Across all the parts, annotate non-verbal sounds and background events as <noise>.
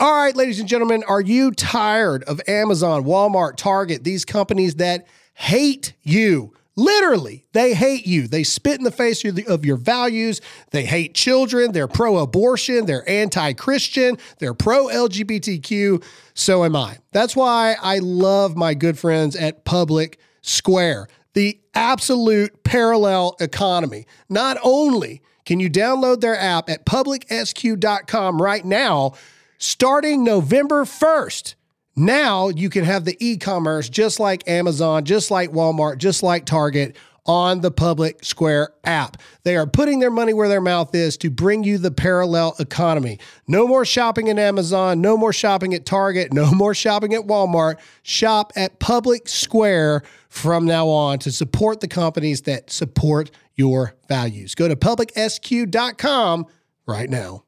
All right, ladies and gentlemen, are you tired of Amazon, Walmart, Target, these companies that hate you? Literally, they hate you. They spit in the face of, your values. They hate children. They're pro abortion. They're anti Christian. They're pro LGBTQ. So am I. That's why I love my good friends at Public Square, the absolute parallel economy. Not only can you download their app at publicsq.com right now, starting November 1st. Now you can have the e commerce just like Amazon, just like Walmart, just like Target on the Public Square app. They are putting their money where their mouth is to bring you the parallel economy. No more shopping at Amazon, no more shopping at Target, no <laughs> more shopping at Walmart. Shop at Public Square from now on to support the companies that support your values. Go to publicsq.com right now.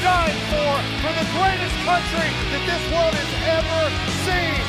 It's worth dying for. For the greatest country that this world has ever seen.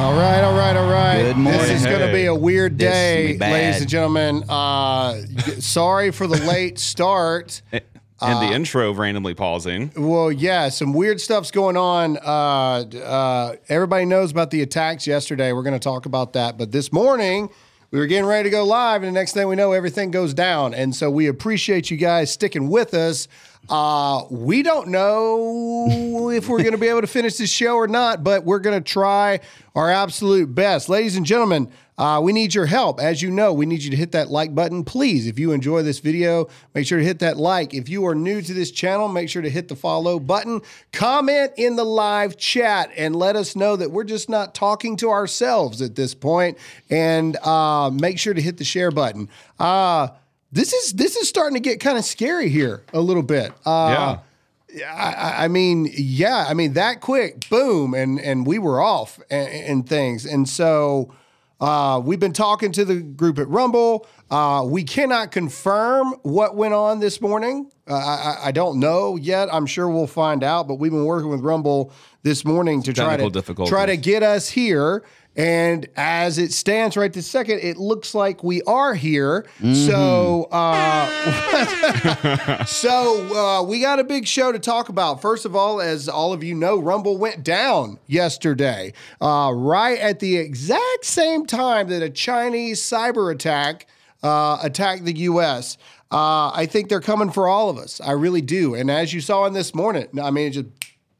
All right, all right, all right. Good morning. This is going to be a weird day, gonna be bad. ladies and gentlemen. Uh, sorry for the late <laughs> start. and Uh, the intro randomly pausing. Well, yeah, some weird stuff's going on. Uh, uh, everybody knows about the attacks yesterday. We're going to talk about that. But this morning, we were getting ready to go live, and the next thing we know, everything goes down. And so we appreciate you guys sticking with us. Uh, we don't know if we're going to be able to finish this show or not, but we're going to try our absolute best. Ladies and gentlemen, uh, we need your help. As you know, we need you to hit that like button. Please, if you enjoy this video, make sure to hit that like. If you are new to this channel, make sure to hit the follow button. Comment in the live chat and let us know that we're just not talking to ourselves at this point. And uh, make sure to hit the share button. Uh, this is this is starting to get kind of scary here a little bit. Uh, yeah. I, I mean, yeah, I mean that quick, boom, and and we were off and, and things, and so uh, we've been talking to the group at Rumble. Uh, we cannot confirm what went on this morning. Uh, I, I- I don't know yet. I'm sure we'll find out. But we've been working with Rumble this morning to try to try to get us here. And as it stands right this second, it looks like we are here. So, uh, <laughs> so uh, we got a big show to talk about. First of all, as all of you know, Rumble went down yesterday, uh, right at the exact same time that a Chinese cyber attack uh, attacked the U.S. Uh, I think they're coming for all of us. I really do. And as you saw in this morning, I mean, it just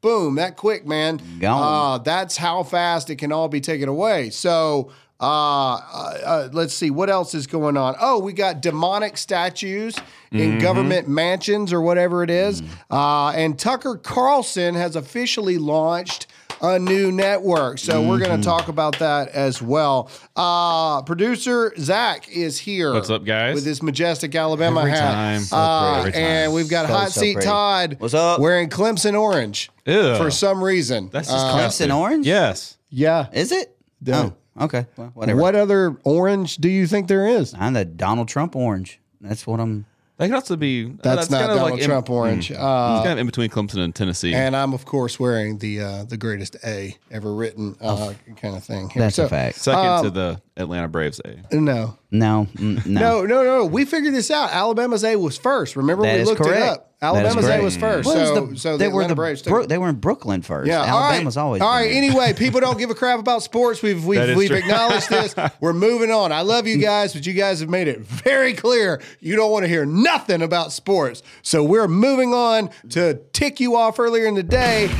boom, that quick, man. Gone. Uh, that's how fast it can all be taken away. So. Uh, uh, uh, let's see what else is going on. Oh, we got demonic statues in government mansions or whatever it is. Uh, and Tucker Carlson has officially launched a new network. So we're going to talk about that as well. Uh, producer Zach is here. What's up, guys? With his majestic Alabama Every hat. time. So Uh. Every time. and we've got So, hot so seat pretty. Todd. What's up? Wearing Clemson orange Ew. for some reason. That's Uh. Clemson orange? Yes. yeah. Is it? Yeah. Oh, okay. Well, whatever. What other orange do you think there is? I'm the Donald Trump orange. That's what I'm. That could also be. That's, not kind of Donald like in- Trump orange. Mm. Uh, it's kind of in between Clemson and Tennessee. and I'm of course wearing the uh, the greatest A ever written uh, kind of thing. Here. That's So, a fact. Second um, to the Atlanta Braves A. No, No, mm, <laughs> no. no, no, no. We figured this out. Alabama's A was first. Remember That we is looked it correct. up. That is Alabama's A correct. was first. Well, so was the- so they the were Atlanta the Braves. took Bro- it. they were in Brooklyn first. Yeah, Alabama's all right. always. All been there. Anyway, people don't give a crap about sports. We've That we've is we've true. acknowledged this. <laughs> We're moving on. I love you guys, but you guys have made it very clear you don't want to hear nothing about sports. So we're moving on to tick you off earlier in the day.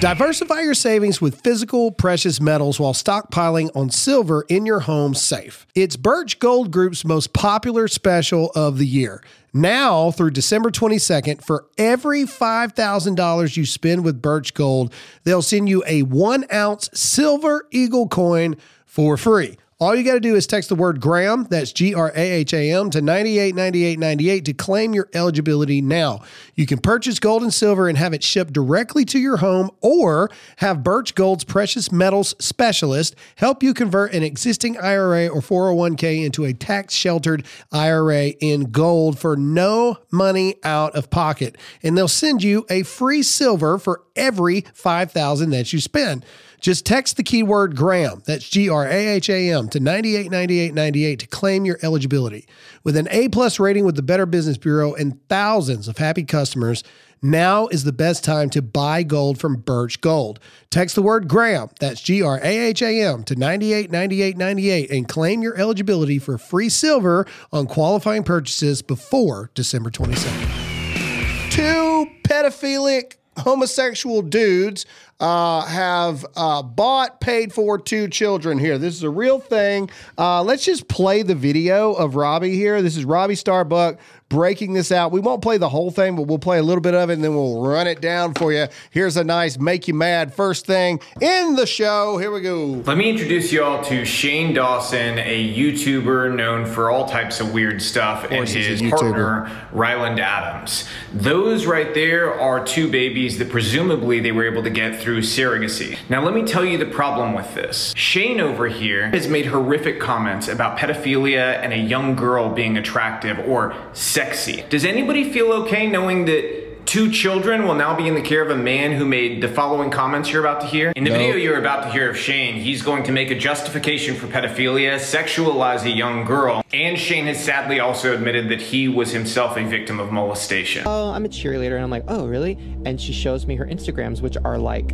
Diversify your savings with physical precious metals while stockpiling on silver in your home safe. It's Birch Gold Group's most popular special of the year. Now through December 22nd, for every $5,000 you spend with Birch Gold, they'll send you a one ounce silver eagle coin for free. All you got to do is text the word Graham, that's G R A H A M, to 989898 to claim your eligibility now. You can purchase gold and silver and have it shipped directly to your home or have Birch Gold's precious metals specialist help you convert an existing IRA or 401k into a tax sheltered IRA in gold for no money out of pocket. And they'll send you a free silver for every 5000 that you spend. Just text the keyword Graham, that's G R A H A M, to 989898 to claim your eligibility. With an A plus rating with the Better Business Bureau and thousands of happy customers, now is the best time to buy gold from Birch Gold. Text the word Graham, that's G R A H A M, to 989898 and claim your eligibility for free silver on qualifying purchases before December 22nd. Two pedophilic homosexual dudes uh, have uh, bought, paid for two children here. This is a real thing. Uh, let's just play the video of Robbie here. This is Robbie Starbuck breaking this out. We won't play the whole thing, but we'll play a little bit of it and then we'll run it down for you. Here's a nice make you mad first thing in the show. Here we go. Let me introduce you all to Shane Dawson, a YouTuber known for all types of weird stuff, and course he's a his partner, Ryland Adams. Those right there are two babies that presumably they were able to get through surrogacy. Now, let me tell you the problem with this. Shane over here has made horrific comments about pedophilia and a young girl being attractive or sexy. Does anybody feel okay knowing that two children will now be in the care of a man who made the following comments you're about to hear? In the No. video you're about to hear of Shane, he's going to make a justification for pedophilia, sexualize a young girl, and Shane has sadly also admitted that he was himself a victim of molestation. oh, I'm a cheerleader. And I'm like, oh, really? And she shows me her Instagrams, which are like,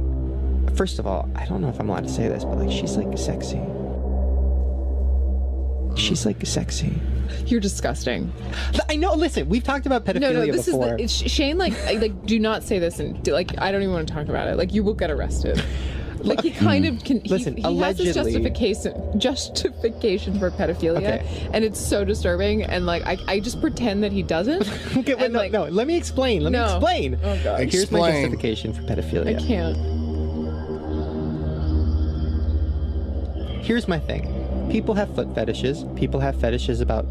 first of all, I don't know if I'm allowed to say this, but like, she's like sexy. She's like sexy. You're disgusting. I know. Listen, we've talked about pedophilia No, no, this before. is the, Shane. Like, I- like, do not say this, and do- like, I don't even want to talk about it. Like, you will get arrested. Like he hmm, kind of can. He, Listen, he has this justification justification for pedophilia, Okay. and it's so disturbing. And like, I, I just pretend that he doesn't. <laughs> Okay, wait, and, no, like, no, let me explain. Let No. me explain. Oh, God. Here's my justification for pedophilia. I can't. Here's my thing. People have foot fetishes. People have fetishes about,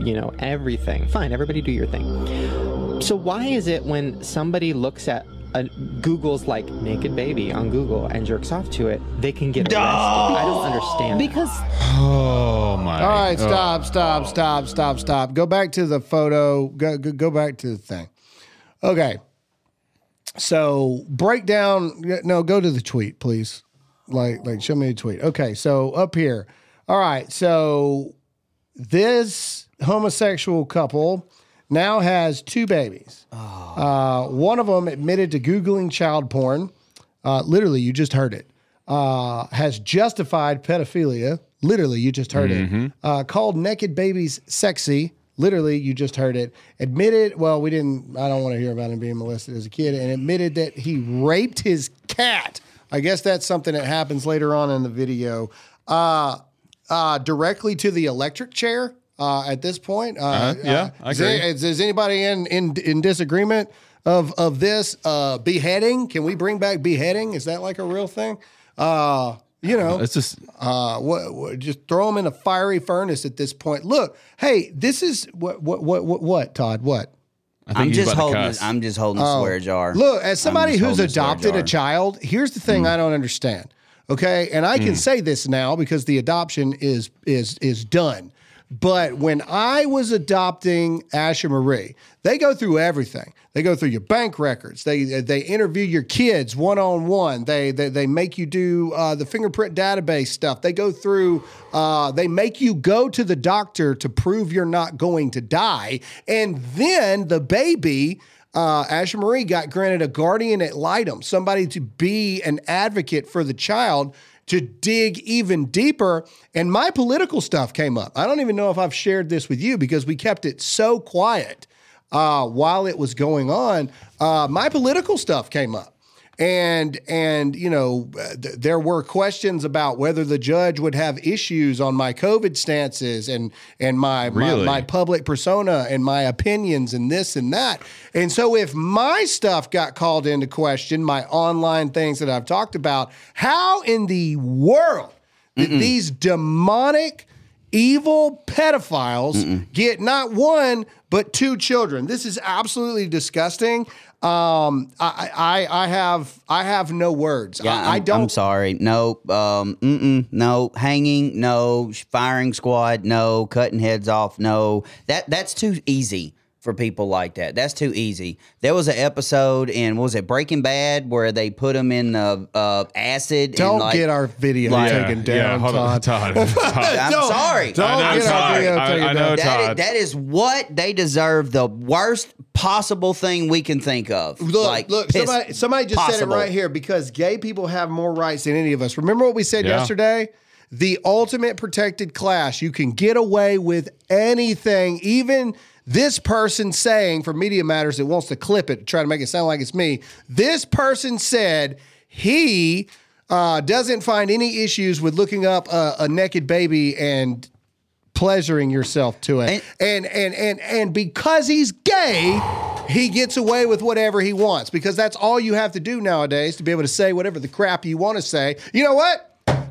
you know, everything. Fine, everybody do your thing. So why is it when somebody looks at a, Google's like naked baby on Google and jerks off to it, they can get arrested? I don't understand. Because Oh my! All right, Oh. stop, stop, stop, stop, stop. Go back to the photo. Go, go, go back to the thing. Okay. So break down. No, go to the tweet, please. Like, like, show me the tweet. Okay. So up here. All right. So this homosexual couple now has two babies. Uh, one of them admitted to googling child porn. Uh, literally, you just heard it. Uh, has justified pedophilia. Literally, you just heard it. Uh, called naked babies sexy. Literally, you just heard it. Admitted, well, we didn't, I don't want to hear about him being molested as a kid, and admitted that he raped his cat. I guess that's something that happens later on in the video. Uh, uh, directly to the electric chair uh, at this point. Uh, Uh-huh. Yeah, I is, agree. is, is anybody in, in, in disagreement of, of this? Uh, beheading? Can we bring back beheading? Is that like a real thing? Uh, you know, It's just uh, what, what, just throw them in a fiery furnace at this point. Look, hey, this is what, what, what, what, what Todd? What? I think I'm just holding. cuss. I'm just holding a swear jar. Oh. Look, as somebody who's holding a adopted a child, here's the thing I don't understand. Okay, and I can say this now because the adoption is is is done. But when I was adopting Asher Marie, they go through everything. They go through your bank records. They they interview your kids one on one. They they they make you do uh, the fingerprint database stuff. They go through. Uh, they make you go to the doctor to prove you're not going to die, and then the baby uh, Marie got granted a guardian ad litem, somebody to be an advocate for the child to dig even deeper. And my political stuff came up. I don't even know if I've shared this with you because we kept it so quiet uh, while it was going on. Uh, my political stuff came up. And and you know th- there were questions about whether the judge would have issues on my COVID stances and and my my, Really? my public persona and my opinions and this and that. And so if my stuff got called into question, my online things that I've talked about, how in the world that these demonic, evil pedophiles get not one but two children. This is absolutely disgusting. Um, I, I, I have, I have no words. Yeah, I, I'm, don't. I'm sorry. No, um, mm-mm, no hanging. No firing squad. No cutting heads off. No, that that's too easy for people like that. That's too easy. There was an episode in what was it Breaking Bad where they put them in the uh, acid. Don't and like, get our video like- taken down, hold on, Todd. Todd. <laughs> Todd. I'm Don't- sorry. don't I know, get our Todd. video I- taken I know, down. That is, Todd. that is what they deserve. The worst possible thing we can think of. Look, like, look, somebody, somebody just said it right here because gay people have more rights than any of us. Remember what we said Yeah. yesterday? The ultimate protected class. You can get away with anything, even this person saying for Media Matters that wants to clip it, try to make it sound like it's me. This person said he uh, doesn't find any issues with looking up a, a naked baby and pleasuring yourself to it. And, and and and because he's gay, he gets away with whatever he wants because that's all you have to do nowadays to be able to say whatever the crap you want to say. You know what?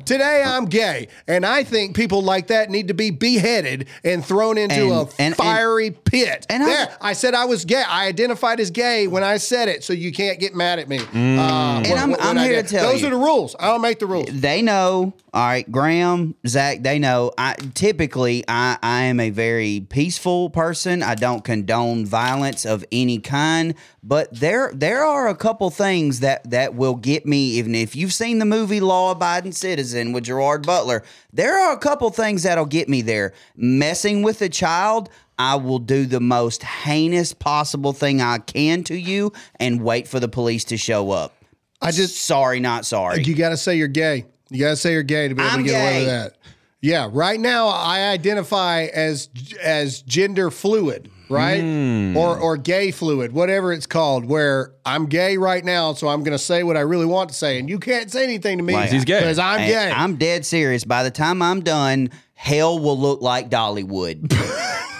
Today I'm gay, and I think people like that need to be beheaded and thrown into And- a and- and- fiery pit. and I- there, I said I was gay. I identified as gay when I said it, so you can't get mad at me. Uh, And I'm- I'm here to tell those you. Those are the rules. I don't make the rules. they know. All right, Graham, Zach, they know. I typically I, I am a very peaceful person. I don't condone violence of any kind, but there there are a couple things that that will get me. Even if you've seen the movie Law Abiding Citizen with Gerard Butler, there are a couple things that'll get me there. Messing with a child. I will do the most heinous possible thing I can to you and wait for the police to show up. I just sorry, not sorry. You got to say you're gay. You got to say you're gay to be able I'm to get away with that. Yeah, right now I identify as as gender fluid, right? Hmm. Or or gay fluid, whatever it's called. Where I'm gay right now, so I'm going to say what I really want to say, and you can't say anything to me Like- He's gay. because I'm Hey, gay. I'm dead serious. By the time I'm done, hell will look like Dollywood. <laughs>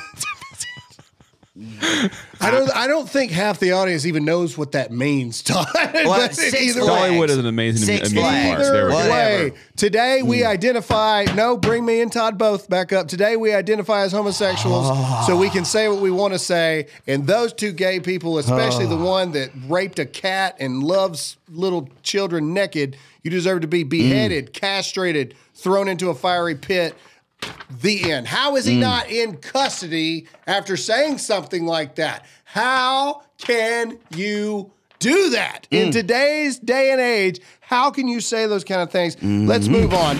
I don't. I don't think half the audience even knows what that means. Todd. <laughs> But Six either Flags. way- Dollywood is an amazing Six amusement Flags. park. There we go. Whatever. way. Today we hmm. identify. No, bring me and Todd both back up. Today we identify as homosexuals, ah. so we can say what we want to say. And those two gay people, especially the ah. one that raped a cat and loves little children naked, you deserve to be beheaded, castrated, thrown into a fiery pit. The end. How is he hmm. not in custody after saying something like that? How can you do that in hmm. today's day and age? How can you say those kind of things? Let's mm-hmm. move on.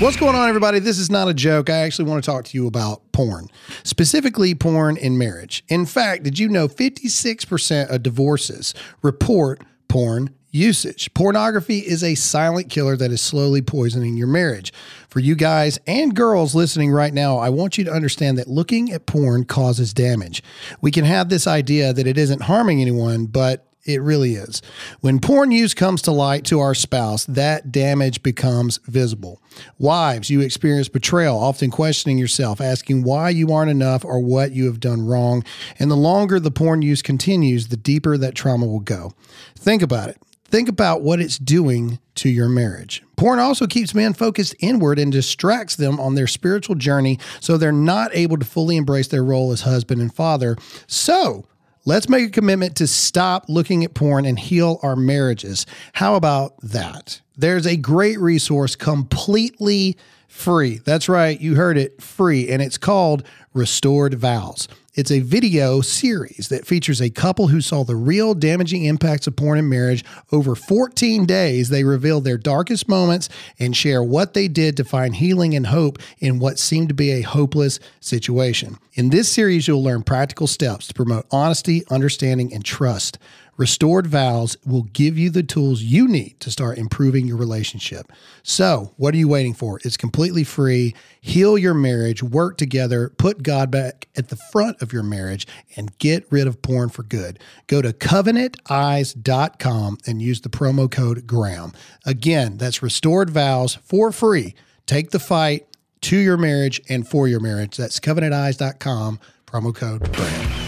What's going on, everybody? This is not a joke. I actually want to talk to you about porn, specifically porn in marriage. In fact, did you know 56% of divorces report porn usage? Pornography is a silent killer that is slowly poisoning your marriage. For you guys and girls listening right now, I want you to understand that looking at porn causes damage. We can have this idea that it isn't harming anyone, but it really is. When porn use comes to light to our spouse, that damage becomes visible. Wives, you experience betrayal, often questioning yourself, asking why you aren't enough or what you have done wrong. And the longer the porn use continues, the deeper that trauma will go. Think about it. Think about what it's doing to your marriage. Porn also keeps men focused inward and distracts them on their spiritual journey so they're not able to fully embrace their role as husband and father. So, Let's make a commitment to stop looking at porn and heal our marriages. How about that? There's a great resource completely free. That's right, you heard it, free, and it's called Restored Vows. It's a video series that features a couple who saw the real damaging impacts of porn in marriage. Over 14 days, they reveal their darkest moments and share what they did to find healing and hope in what seemed to be a hopeless situation. In this series, you'll learn practical steps to promote honesty, understanding, and trust. Restored Vows will give you the tools you need to start improving your relationship. So, what are you waiting for? It's completely free. Heal your marriage, work together, put God back at the front of your marriage, and get rid of porn for good. Go to covenanteyes.com and use the promo code GRAHAM. Again, that's Restored Vows for free. Take the fight to your marriage and for your marriage. That's covenanteyes.com, promo code GRAHAM.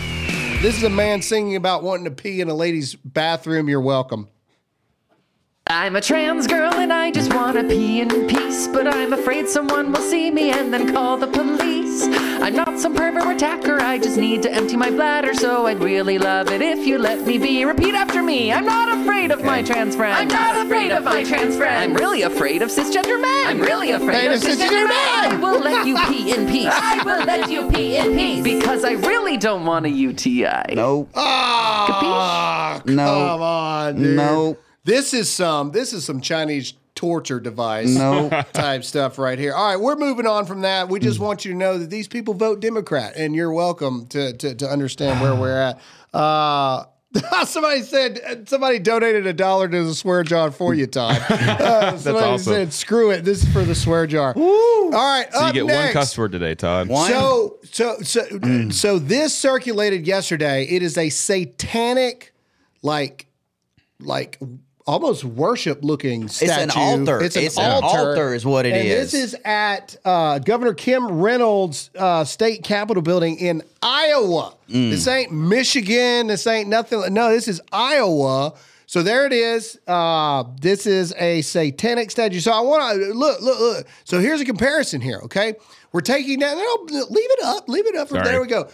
This is a man singing about wanting to pee in a lady's bathroom. You're welcome. I'm a trans girl and I just wanna pee in peace, but I'm afraid someone will see me and then call the police. I'm not some pervert attacker, I just need to empty my bladder, so I'd really love it if you let me be. Repeat after me. I'm not afraid of my trans friends. I'm not afraid of my trans friends. I'm really afraid of cisgender men. I'm really afraid of cisgender men. I will let you pee in peace. I will let you pee in peace because I really don't want a UTI. Nope. Ah, No. come on, dude. No. This is some. This is some Chinese torture device No. <laughs> type stuff right here. All right, we're moving on from that. We Hmm. just want you to know that these people vote Democrat, and you're welcome to to, to understand where we're at. Uh, <laughs> somebody said somebody donated a dollar to the swear jar for you, Todd. <laughs> Uh, somebody awesome. said, "Screw it, this is for the swear jar." All right, So you get next. one cuss word today, Todd. One. So so so so this circulated yesterday. It is a satanic, like, like almost worship looking statue. It's an altar. It's an It's an altar. altar is what it and is. This is at uh, Governor Kim Reynolds' uh, state capitol building in Iowa. Mm. This ain't Michigan. This ain't nothing. No, this is Iowa. So there it is. Uh, this is a satanic statue. So I want to look, look, look. So here's a comparison here. Okay, we're taking down. No, leave it up. Leave it up. Sorry. There we go.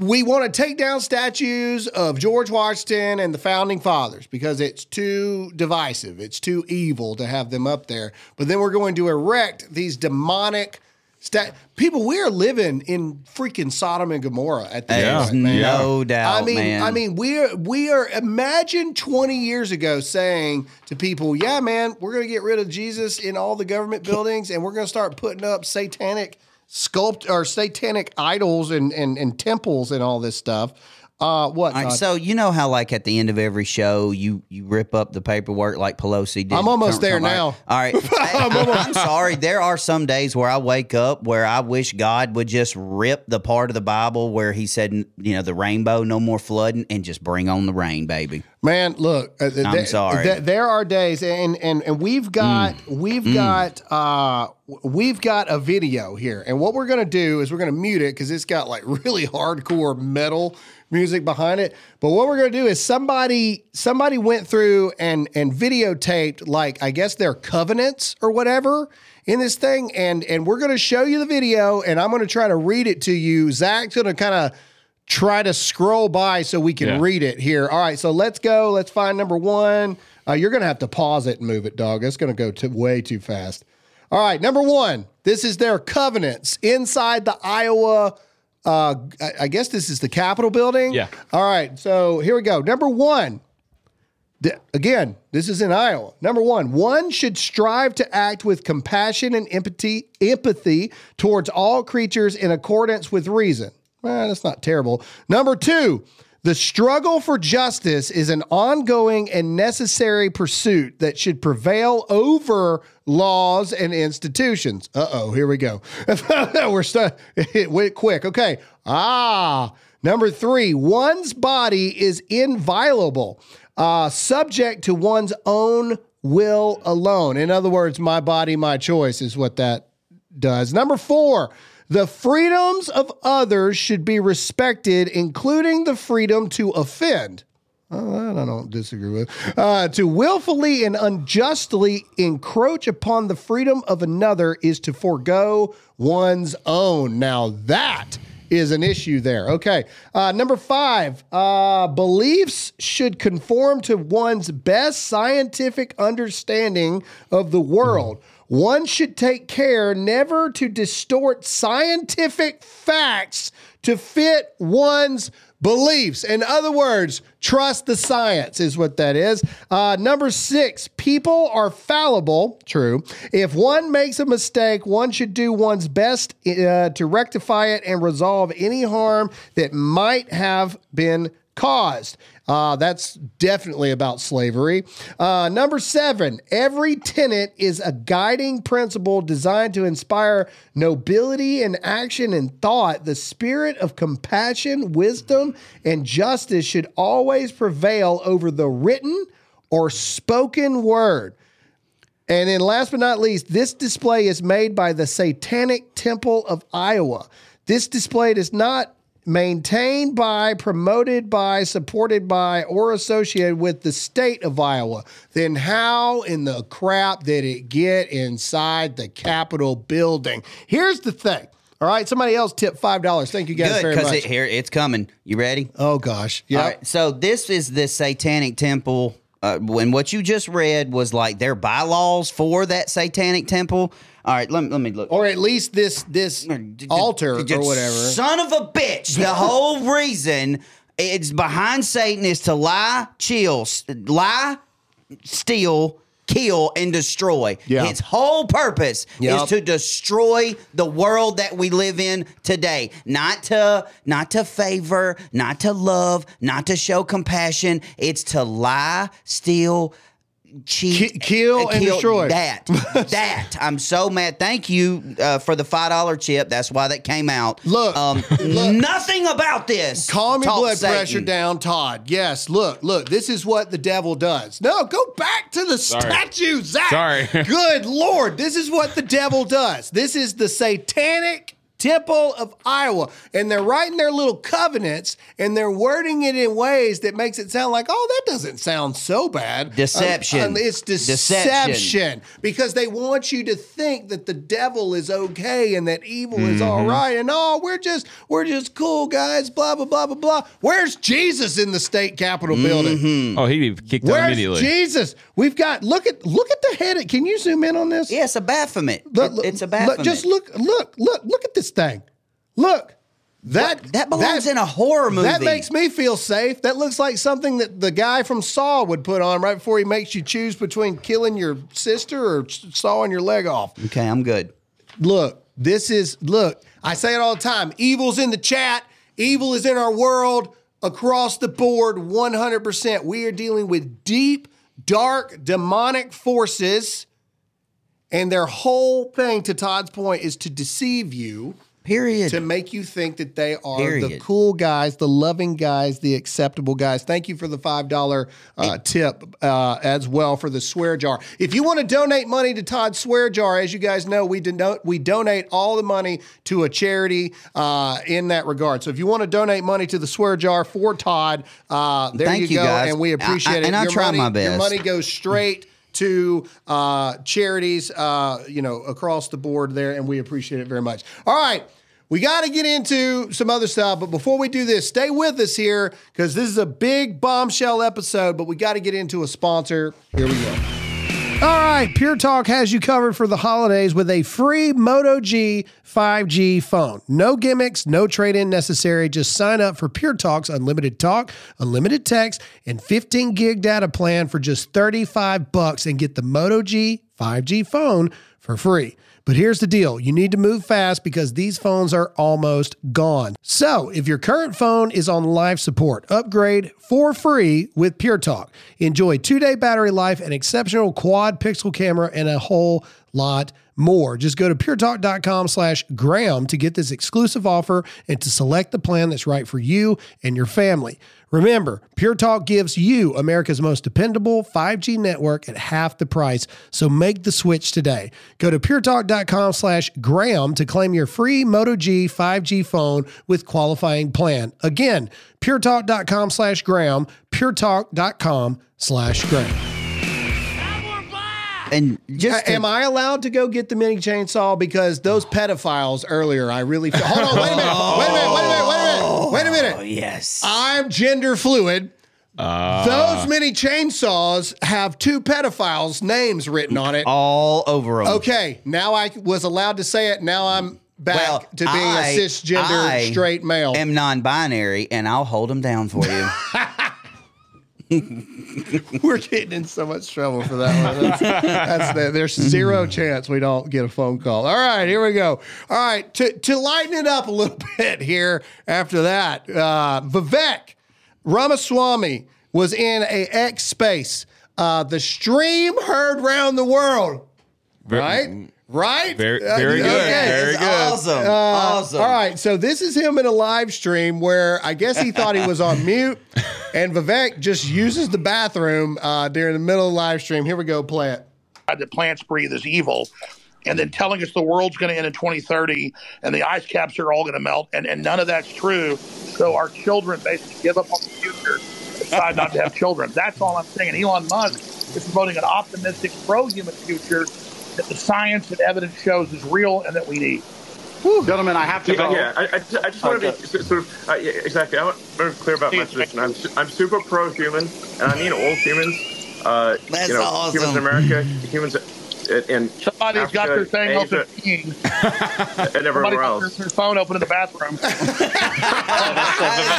We want to take down statues of George Washington and the founding fathers because it's too divisive. It's too evil to have them up there. But then we're going to erect these demonic stat people. We are living in freaking Sodom and Gomorrah at this Yeah. point, man. no doubt, I mean, man. I mean, we're we are. Imagine twenty years ago saying to people, "Yeah, man, we're going to get rid of Jesus in all the government buildings, and we're going to start putting up satanic sculpt or satanic idols and and, and temples and all this stuff." Uh, what? All right, so you know how like at the end of every show you you rip up the paperwork like Pelosi did. I'm almost there now. All right, <laughs> I, am sorry. There are some days where I wake up where I wish God would just rip the part of the Bible where He said, you know, the rainbow, no more flooding, and just bring on the rain, baby. Man, look. uh, I'm th- sorry. th- there are days, and and and we've got we've got uh we've got a video here, and what we're gonna do is we're gonna mute it because it's got like <laughs> really hardcore metal music behind it. But what we're gonna do is somebody somebody went through and and videotaped like I guess their covenants or whatever in this thing, and and we're gonna show you the video, and I'm gonna try to read it to you. Zach's gonna kind of try to scroll by so we can Yeah. read it here. All right, so let's go. Let's find number one. Uh, you're going to have to pause it and move it, dog. It's going to go too, way too fast. All right, number one. This is their covenants inside the Iowa. Uh, I, guess this is the Capitol building. Yeah. All right, so here we go. Number one. Th- Again, this is in Iowa. Number one, one should strive to act with compassion and empathy, empathy towards all creatures in accordance with reason. Well, that's not terrible. Number two, the struggle for justice is an ongoing and necessary pursuit that should prevail over laws and institutions. Uh oh, here we go. <laughs> We're stuck. <laughs> it went quick. Okay. Ah, number three, one's body is inviolable, uh, subject to one's own will alone. In other words, my body, my choice is what that does. Number four, the freedoms of others should be respected, including the freedom to offend. That I don't disagree with. Uh, to willfully and unjustly encroach upon the freedom of another is to forego one's own. Now that is an issue there. Okay. Uh, number five, uh, beliefs should conform to one's best scientific understanding of the world. One should take care never to distort scientific facts to fit one's beliefs. In other words, trust the science is what that is. Uh, number six, people are fallible. True. If one makes a mistake, one should do one's best uh, to rectify it and resolve any harm that might have been caused. Uh, that's definitely about slavery. Uh, number seven, every tenet is a guiding principle designed to inspire nobility in action and thought. The spirit of compassion, wisdom, and justice should always prevail over the written or spoken word. And then last but not least, this display is made by the Satanic Temple of Iowa. This display does not maintained by, promoted by, supported by, or associated with the state of Iowa, then how in the crap did it get inside the Capitol building? Here's the thing. All right, somebody else tipped five dollars. Thank you guys Good, very much. it, here it's coming. You ready? oh gosh, yeah. All right. So this is the Satanic Temple. Uh, when what you just read was like their bylaws for that Satanic Temple. All right, let me let me look. Or at least this this altar or whatever. Son of a bitch. The <laughs> whole reason it's behind Satan is to lie, chill, lie, steal, kill, and destroy. Yeah. Its whole purpose Yep. is to destroy the world that we live in today. Not to not to favor, not to love, not to show compassion. It's to lie, steal, cheat, Ki- kill and destroy. That <laughs> that I'm so mad. Thank you uh, for the five dollar chip. That's why that came out. Look, um, <laughs> look. nothing about this. Calm your blood Satan. pressure down, Todd. Yes, look, look, this is what the devil does. No, go back to the statue, Zach. Sorry. <laughs> Good Lord, this is what the devil does. This is the satanic temple of Iowa. And they're writing their little covenants and they're wording it in ways that makes it sound like, oh, that doesn't sound so bad. Deception. Um, um, it's Deception. deception. Because they want you to think that the devil is okay and that evil is all Mm-hmm. right. And oh, we're just we're just cool guys, blah, blah, blah, blah, blah. Where's Jesus in the state capitol Mm-hmm. building? Oh, he'd be kicked out Where's immediately. Jesus? We've got look at look at the head. Can you zoom in on this? Yeah, it's a Baphomet. Look, It- look, it's a look, Baphomet. just look, look, look, look at this thing. Look. That that belongs in a horror movie. That makes me feel safe. That looks like something that the guy from Saw would put on right before he makes you choose between killing your sister or sawing your leg off. Okay, I'm good. Look, this is look. I say it all the time. Evil's in the chat. Evil is in our world across the board. One hundred percent. We are dealing with deep, dark, demonic forces, and their whole thing, to Todd's point, is to deceive you Period. to make you think that they are the cool guys, the loving guys, the acceptable guys. Thank you for the five dollar uh, tip uh, as well for the swear jar. If you want to donate money to Todd's swear jar, as you guys know, we denote we donate all the money to a charity uh, in that regard. So if you want to donate money to the swear jar for Todd, uh, there Thank you you, go, guys. and we appreciate I- it. and I try money, my best. Your money goes straight to uh, charities, uh, you know, across the board there, and we appreciate it very much. All right. We got to get into some other stuff, but before we do this, stay with us here because this is a big bombshell episode, but we got to get into a sponsor. Here we go. All right, Pure Talk has you covered for the holidays with a free Moto G 5G phone. No gimmicks, no trade in necessary. Just sign up for Pure Talk's unlimited talk, unlimited text, and 15 gig data plan for just 35 bucks and get the Moto G 5G phone for free. But here's the deal you need to move fast because these phones are almost gone. So, if your current phone is on life support, upgrade for free with Pure Talk. Enjoy two day battery life, an exceptional quad pixel camera, and a whole lot more. Just go to puretalk.com slash Graham to get this exclusive offer and to select the plan that's right for you and your family. Remember, Pure Talk gives you America's most dependable 5G network at half the price, so make the switch today. Go to puretalk.com slash Graham to claim your free Moto G 5G phone with qualifying plan. Again, puretalk.com slash Graham, puretalk.com slash Graham. And just to- Am I allowed to go get the mini chainsaw? Because those pedophiles earlier, I really feel. Hold on, wait a minute, wait a minute, wait a minute, wait a minute, oh, wait a minute. Oh, yes. I'm gender fluid. Ah. Those mini chainsaws have two pedophiles' names written on it. all over them. Okay, now I was allowed to say it. Now I'm back Well, to being I- a cisgender I straight male. I am non-binary, and I'll hold them down for you. <laughs> <laughs> We're getting in so much trouble for that one. That's, that's the, there's zero chance we don't get a phone call. All right, here we go. All right, to, to lighten it up a little <laughs> bit here after that, uh, Vivek Ramaswamy was in a X space. Uh, the stream heard round the world. Right? Right? Very- Uh, very good. Very good. Awesome. awesome. all right, so this is him in a live stream where I guess he thought he was on <laughs> mute, and Vivek just uses the bathroom uh, during the middle of the live stream. Here we go, play it. that plants breathe is evil and then telling us the world's going to end in 2030 and the ice caps are all going to melt and, and none of that's true so our children basically give up on the future decide not to have children. That's all I'm saying. And Elon Musk is promoting an optimistic, pro-human future that the science and evidence shows is real and that we need. Gentlemen, I have to Yeah, go. yeah. I, I just, I just want to be sort of uh, yeah, exactly. I want to be clear about my position. I'm, su- I'm super pro-human, and I mean all humans. Uh, That's you know, awesome. humans in America, humans in, in <laughs> Somebody's got their thing Asia, open <laughs> and Somebody everywhere got their, else. their phone open in the bathroom. <laughs> That's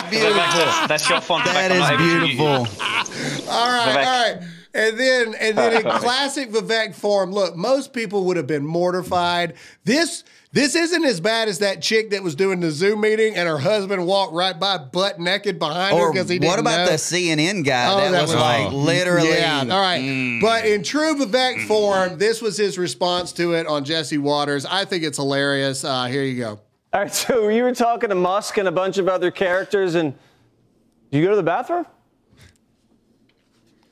beautiful. That's your font. That Vivek. I'm not is able to beautiful. All right, Vivek. all right. And then and then in <laughs> classic Vivek form, look, most people would have been mortified. This this isn't as bad as that chick that was doing the Zoom meeting and her husband walked right by butt naked behind her because he didn't what about know. the CNN guy? Oh, that, that was, was- like Oh. literally. Yeah, all right. Mm. But in true Vivek form, this was his response to it on Jesse Watters. I think it's hilarious. Uh, here you go. All right, so you were talking to Musk and a bunch of other characters, and did you go to the bathroom?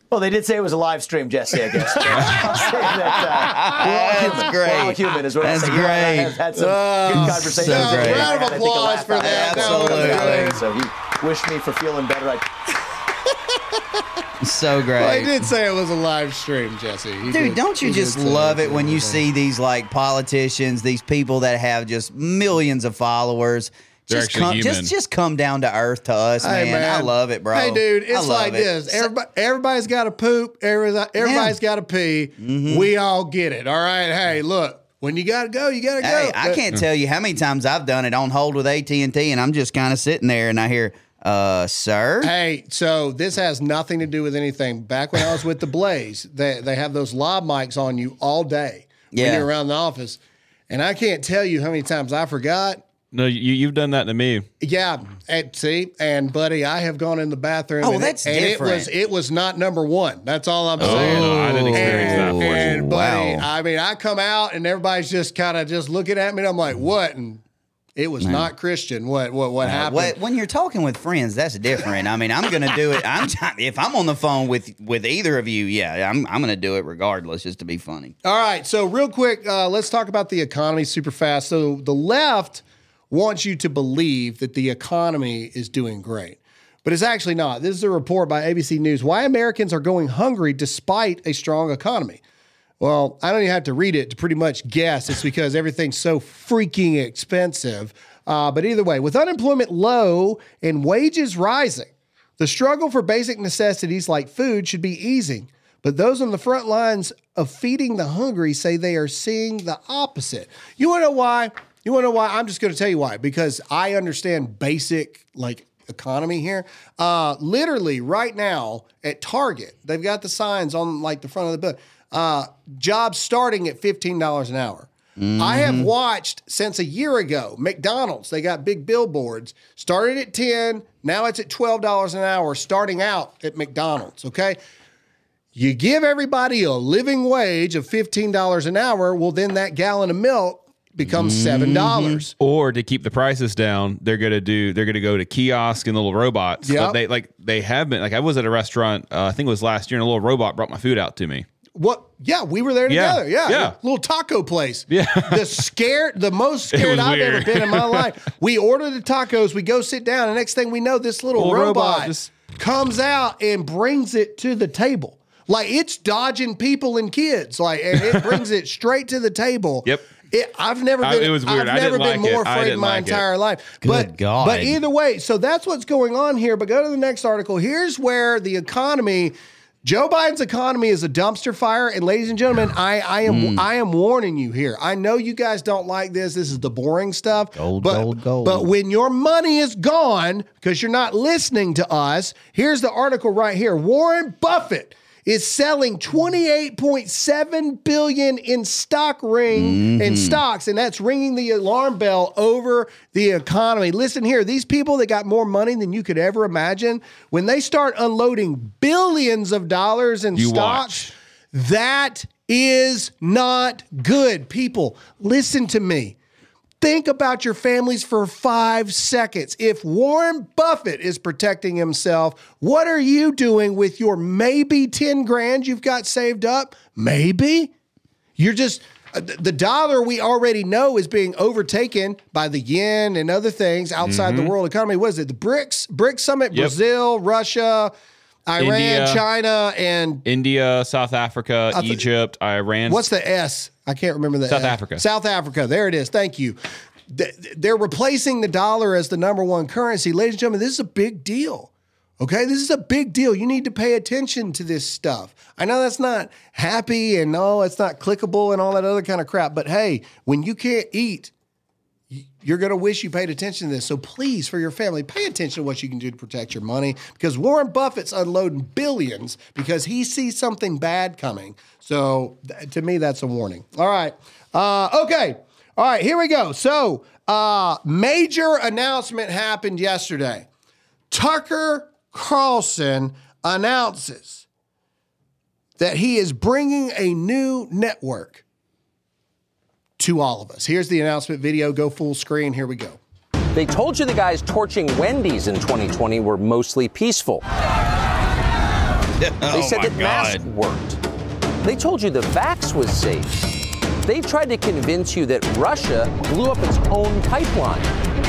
Well, they did say it was a live stream, Jesse. I guess. <laughs> That, uh, we're all That's human. great. We're all human, is what That's I'm saying. You I great. have had some Oh, good conversations. so great. and Round of I think a applause for that. it. That was Absolutely. So he wished me for feeling better. I <laughs> so great. Well, he did say it was a live stream, Jesse. He Dude, did- don't you just love it when you see these like politicians, these people that have just millions of followers? They're just actually come, human. just just come down to earth to us, Hey, man. I love it, bro. Hey, dude, it's like it. this. Everybody, everybody's got to poop. Everybody, everybody's got to pee. Mm-hmm. We all get it. All right. Hey, look, when you got to go, you got to Hey, go. I can't tell you how many times I've done it on hold with AT and T, and I'm just kind of sitting there, and I hear, "Uh, sir." Hey, so this has nothing to do with anything. Back when I was with the Blaze, they they have those lav mics on you all day when you're around the office, and I can't tell you how many times I forgot. No, you, you've done that to me. Yeah, and see, and buddy, I have gone in the bathroom. Oh, and that's it, and different. it was it was not number one. That's all I'm saying. Oh, I didn't experience that And, for and buddy, Wow. I mean, I come out and everybody's just kind of just looking at me. and I'm like, what? And it was not Christian. What? What? What Uh, happened? what- when you're talking with friends, that's different. I mean, I'm gonna do it. I'm if I'm on the phone with with either of you, yeah, I'm I'm gonna do it regardless, just to be funny. All right. So, real quick, uh, let's talk about the economy super fast. So, the left wants you to believe that the economy is doing great, but it's actually not. This is a report by ABC News why Americans are going hungry despite a strong economy. Well, I don't even have to read it to pretty much guess. It's because everything's so freaking expensive. Uh, but either way, with unemployment low and wages rising, the struggle for basic necessities like food should be easing. But those on the front lines of feeding the hungry say they are seeing the opposite. You want to know why? You want to know why? I'm just going to tell you why. Because I understand basic like economy here. Uh, literally, right now at Target, they've got the signs on like the front of the book. Uh, jobs starting at fifteen dollars an hour. I have watched since a year ago McDonald's. They got big billboards. Started at 10, now it's at $12 an hour starting out at McDonald's, okay? You give everybody a living wage of $15 an hour, well then that gallon of milk becomes $7. Or to keep the prices down, they're gonna do. They're gonna go to kiosk and little robots. Yeah, they like they have been. Like I was at a restaurant. Uh, I think it was last year, and a little robot brought my food out to me. What? Yeah, we were there Yeah, together. Yeah, yeah. little taco place. Yeah. the scared, the most <laughs> scared I've ever been in my <laughs> life. We order the tacos, we go sit down, and next thing we know, this little, Little robot, robot just- comes out and brings it to the table. Like it's dodging people and kids. Like and it brings it <laughs> straight to the table. Yep. It, I've never I- been. it was weird. I've I never didn't been like it. more I afraid in my like it. entire life. Good but, God. But either way, so that's what's going on here. But go to the next article. Here's where the economy. Joe Biden's economy is a dumpster fire, and ladies and gentlemen, I, I am Hmm. I am warning you here. I know you guys don't like this. This is the boring stuff. Gold, but, gold, gold. But when your money is gone because you're not listening to us, here's the article right here. Warren Buffett is selling 28.7 billion in stock ring in mm-hmm. stocks and that's ringing the alarm bell over the economy. Listen here, these people that got more money than you could ever imagine, when they start unloading billions of dollars in You stocks, that is not good. People, listen to me. Think about your families for five seconds. If Warren Buffett is protecting himself, what are you doing with your maybe 10 grand you've got saved up? Maybe. You're just, uh, the dollar we already know is being overtaken by the yen and other things outside the Mhm. world economy. What is it? The BRICS BRICS summit, Yep. Brazil, Russia, Iran, India. China, and India, South Africa, I thi- Egypt, Iran. what's the S? I can't remember the South S. Africa. South Africa. There it is. Thank you. Th- They're replacing the dollar as the number one currency. Ladies and gentlemen, this is a big deal. Okay, this is a big deal. You need to pay attention to this stuff. I know that's not happy and no, it's not clickable and all that other kind of crap, but hey, when you can't eat, you're going to wish you paid attention to this. So please, for your family, pay attention to what you can do to protect your money because Warren Buffett's unloading billions because he sees something bad coming. So th- to me, that's a warning. All right. Uh, okay. All right. Here we go. So, uh, major announcement happened yesterday. Tucker Carlson announces that he is bringing a new network to all of us. Here's the announcement video. Go full screen. Here we go. They told you the guys torching Wendy's in 2020 were mostly peaceful. they Oh said my that masks worked. They told you the vax was safe. They tried to convince you that Russia blew up its own pipeline.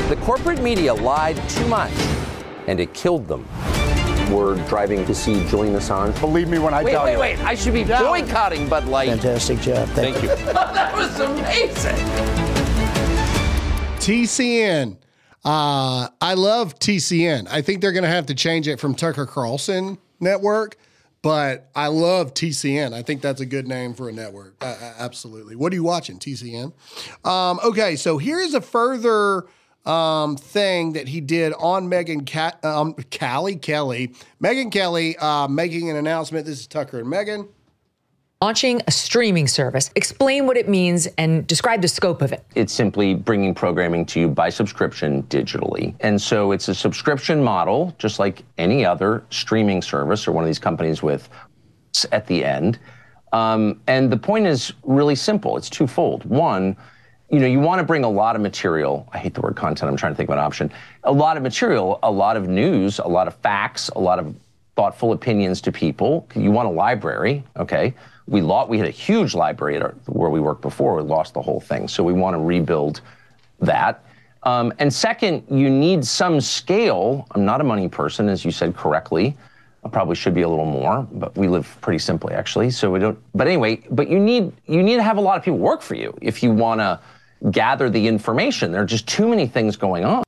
The corporate media lied too much, and it killed them. We're driving to see Julian Assange. Believe me when I Wait, tell wait, you. wait. I should be boycotting Bud Light. Fantastic job. Thank you. <laughs> that was amazing. TCN. Uh, I love TCN. I think they're going to have to change it from Tucker Carlson Network, but I love TCN. I think that's a good name for a network. Uh, absolutely. What are you watching? TCN. Um, okay, so here's a further um, thing that he did on Megyn Ca- um, Callie Kelly. Megyn Kelly uh, making an announcement. This is Tucker and Megyn. Launching a streaming service. Explain what it means and describe the scope of it. It's simply bringing programming to you by subscription digitally. And so it's a subscription model, just like any other streaming service or one of these companies with at the end. Um, and the point is really simple. It's twofold. One, you know, you want to bring a lot of material. I hate the word content. I'm trying to think of an option. A lot of material, a lot of news, a lot of facts, a lot of thoughtful opinions to people. You want a library, okay? We lost. We had a huge library at our, where we worked before. We lost the whole thing, so we want to rebuild that. Um, and second, you need some scale. I'm not a money person, as you said correctly. I probably should be a little more, but we live pretty simply actually. So we don't. But anyway, but you need you need to have a lot of people work for you if you want to gather the information. There are just too many things going on.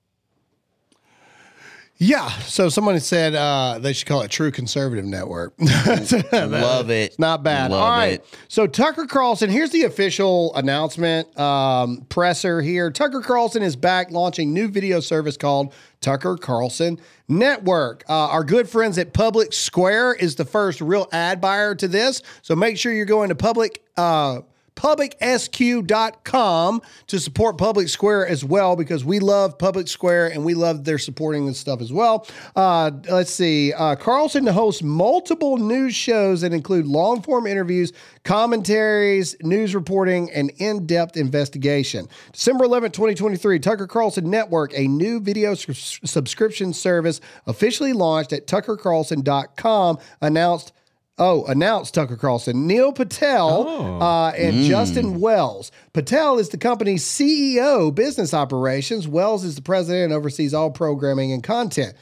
Yeah. So someone said uh, they should call it True Conservative Network. <laughs> Love it. It's not bad. Love All right. it. So Tucker Carlson, here's the official announcement um, presser here. Tucker Carlson is back launching new video service called Tucker Carlson Network. Uh, our good friends at Public Square is the first real ad buyer to this. So make sure you're going to public. Uh, publicsq.com to support Public Square as well because we love Public Square and we love their supporting this stuff as well. Uh, let's see. Uh, Carlson hosts multiple news shows that include long form interviews, commentaries, news reporting, and in depth investigation. December 11, 2023, Tucker Carlson Network, a new video sus- subscription service officially launched at tuckercarlson.com, announced. Oh, announced Tucker Carlson. Neil Patel uh, and Mm. Justin Wells. Patel is the company's CEO, business operations. Wells is the president and oversees all programming and content.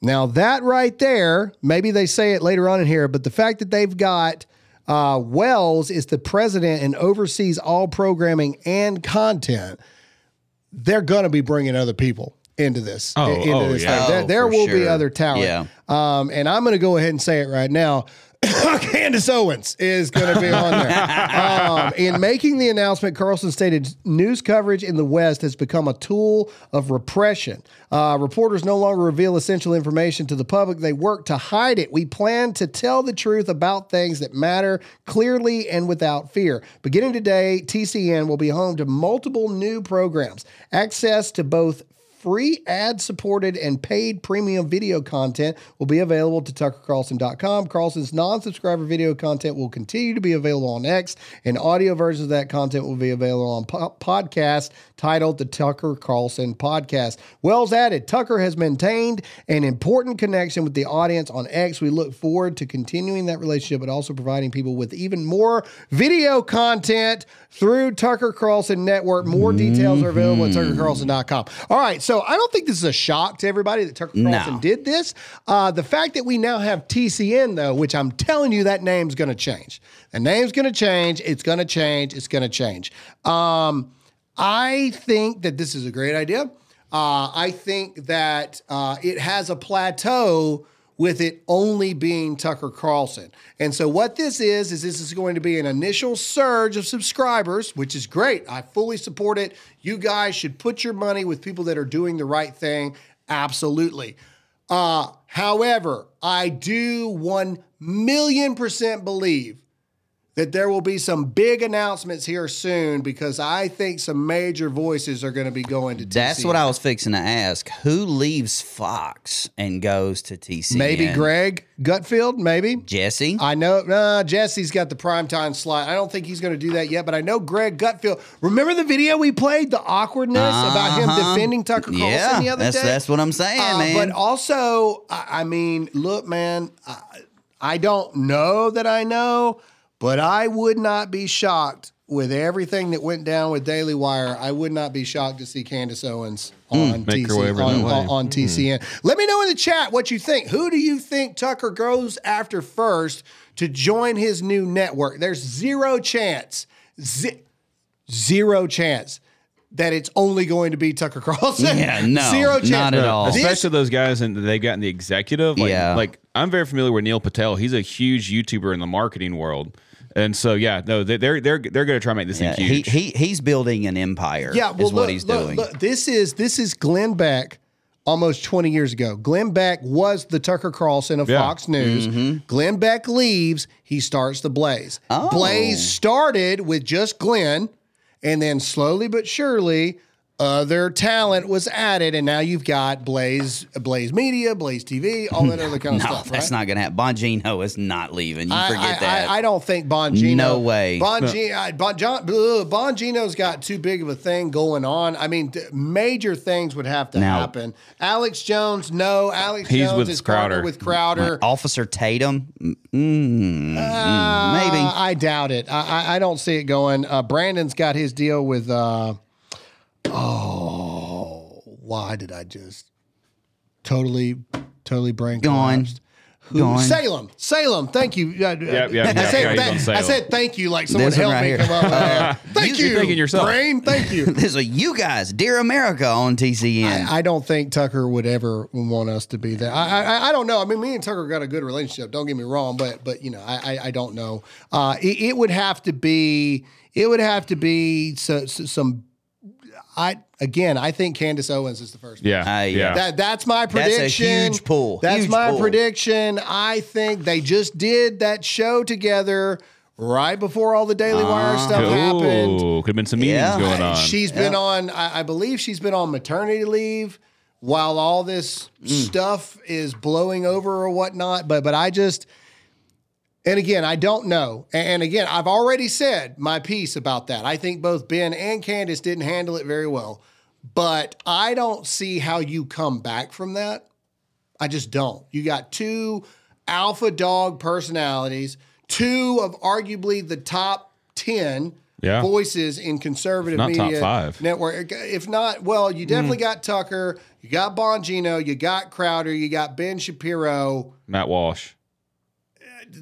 Now, that right there, maybe they say it later on in here, but the fact that they've got uh, Wells is the president and oversees all programming and content, they're going to be bringing other people into this. Oh, into oh, this yeah. thing. There, Oh, there for will be other talent. Yeah. Um, and I'm going to go ahead and say it right now. <coughs> Candace Owens is going to be on there. um, in making the announcement, Carlson stated news coverage in the West has become a tool of repression. Uh, reporters no longer reveal essential information to the public, they work to hide it. We plan to tell the truth about things that matter clearly and without fear. Beginning today, TCN will be home to multiple new programs, access to both free ad supported and paid premium video content will be available to tuckercarlson.com. Carlson's non subscriber video content will continue to be available on X, and audio versions of that content will be available on po- podcast titled The Tucker Carlson Podcast. Wells added, Tucker has maintained an important connection with the audience on X. We look forward to continuing that relationship, but also providing people with even more video content through Tucker Carlson Network. More details are available at mm-hmm. tuckercarlson.com. All right, so I don't think this is a shock to everybody that Tucker No. Carlson did this. Uh, the fact that we now have TCN, though, which I'm telling you that name's going to change. The name's going to change. It's going to change. It's going to change. Um, I think that this is a great idea. Uh, I think that uh, it has a plateau with it only being Tucker Carlson. And so what this is is this is going to be an initial surge of subscribers, which is great. I fully support it. You guys should put your money with people that are doing the right thing. Absolutely. Uh, however, I do 1 million percent believe that there will be some big announcements here soon because I think some major voices are going to be going to TCN. That's what I was fixing to ask. Who leaves Fox and goes to TCN? Maybe Greg Gutfeld, maybe. Jesse? I know uh, Jesse's got the primetime slot. I don't think he's going to do that yet, but I know Greg Gutfeld. Remember the video we played, the awkwardness about him Uh-huh. defending Tucker Carlson Yeah, the other that's- day? that's what I'm saying, Uh, man. But also, I, I mean, look, man, I, I don't know that I know, but I would not be shocked with everything that went down with Daily Wire. I would not be shocked to see Candace Owens hmm, on, make her TC way over on, that way. on- on hmm. TCN. Let me know in the chat what you think. Who do you think Tucker goes after first to join his new network? There's zero chance, ze- zero chance that it's only going to be Tucker Carlson. Yeah, <laughs> no, zero chance. This- Especially those guys and they've gotten the executive. Like, Yeah. Like I'm very familiar with Neil Patel. He's a huge YouTuber in the marketing world. And so yeah, no, they- they're they're they're going to try to make this Yeah, thing he, huge. he he's building an empire. Yeah, well, is what look, he's look, doing. look, this is this is Glenn Beck almost 20 years ago. Glenn Beck was the Tucker Carlson of Yeah. Fox News. Mm-hmm. Glenn Beck leaves, he starts the Blaze. Oh. Blaze started with just Glenn, and then slowly but surely other talent was added, and now you've got Blaze, Blaze Media, Blaze TV, all that other kind of <laughs> no, stuff. that's right? not going to happen. Bongino is not leaving. You I- forget I, that. I, I don't think Bongino. No way. Bongino, bon, John, Bongino's got too big of a thing going on. I mean, th- major things would have to Now- happen. Alex Jones, no. Alex He's Jones with is partnered Crowder. with Crowder. Like Officer Tatum, Mm, mm, Uh, maybe. I doubt it. I, I, I don't see it going. Uh, Brandon's got his deal with. Uh, oh, why did I just totally, totally brain Gone. Who- Gone. Salem, Salem. Thank you. Uh, Yep, yep, I, said, yeah, he's I said thank you, like someone helped right me here. come up with that. <laughs> Thank You- you, thinking yourself. brain. Thank you. <laughs> There's a you guys, Dear America on TCN. I, I don't think Tucker would ever want us to be there. I, I I don't know. I mean, me and Tucker got a good relationship. Don't get me wrong, but but you know, I I, I don't know. Uh, it, it would have to be. It would have to be so, so- some. I again, I think Candace Owens is the first. Yeah, Uh, yeah. That that's my prediction. That's a prediction. huge pull. That's Huge my pull. prediction. I think they just did that show together right before all the Daily Wire stuff happened. Ooh, could have been some meetings going on. She's been on, I, I believe she's been on maternity leave while all this Mm. stuff is blowing over or whatnot. But but I just, and again, I don't know. And, again, I've already said my piece about that. I think both Ben and Candace didn't handle it very well. But I don't see how you come back from that. I just don't. You got two alpha dog personalities, two of arguably the top 10 Yeah. voices in conservative Not top media five. network. If not, well, you definitely mm. got Tucker, you got Bongino, you got Crowder, you got Ben Shapiro. Matt Walsh.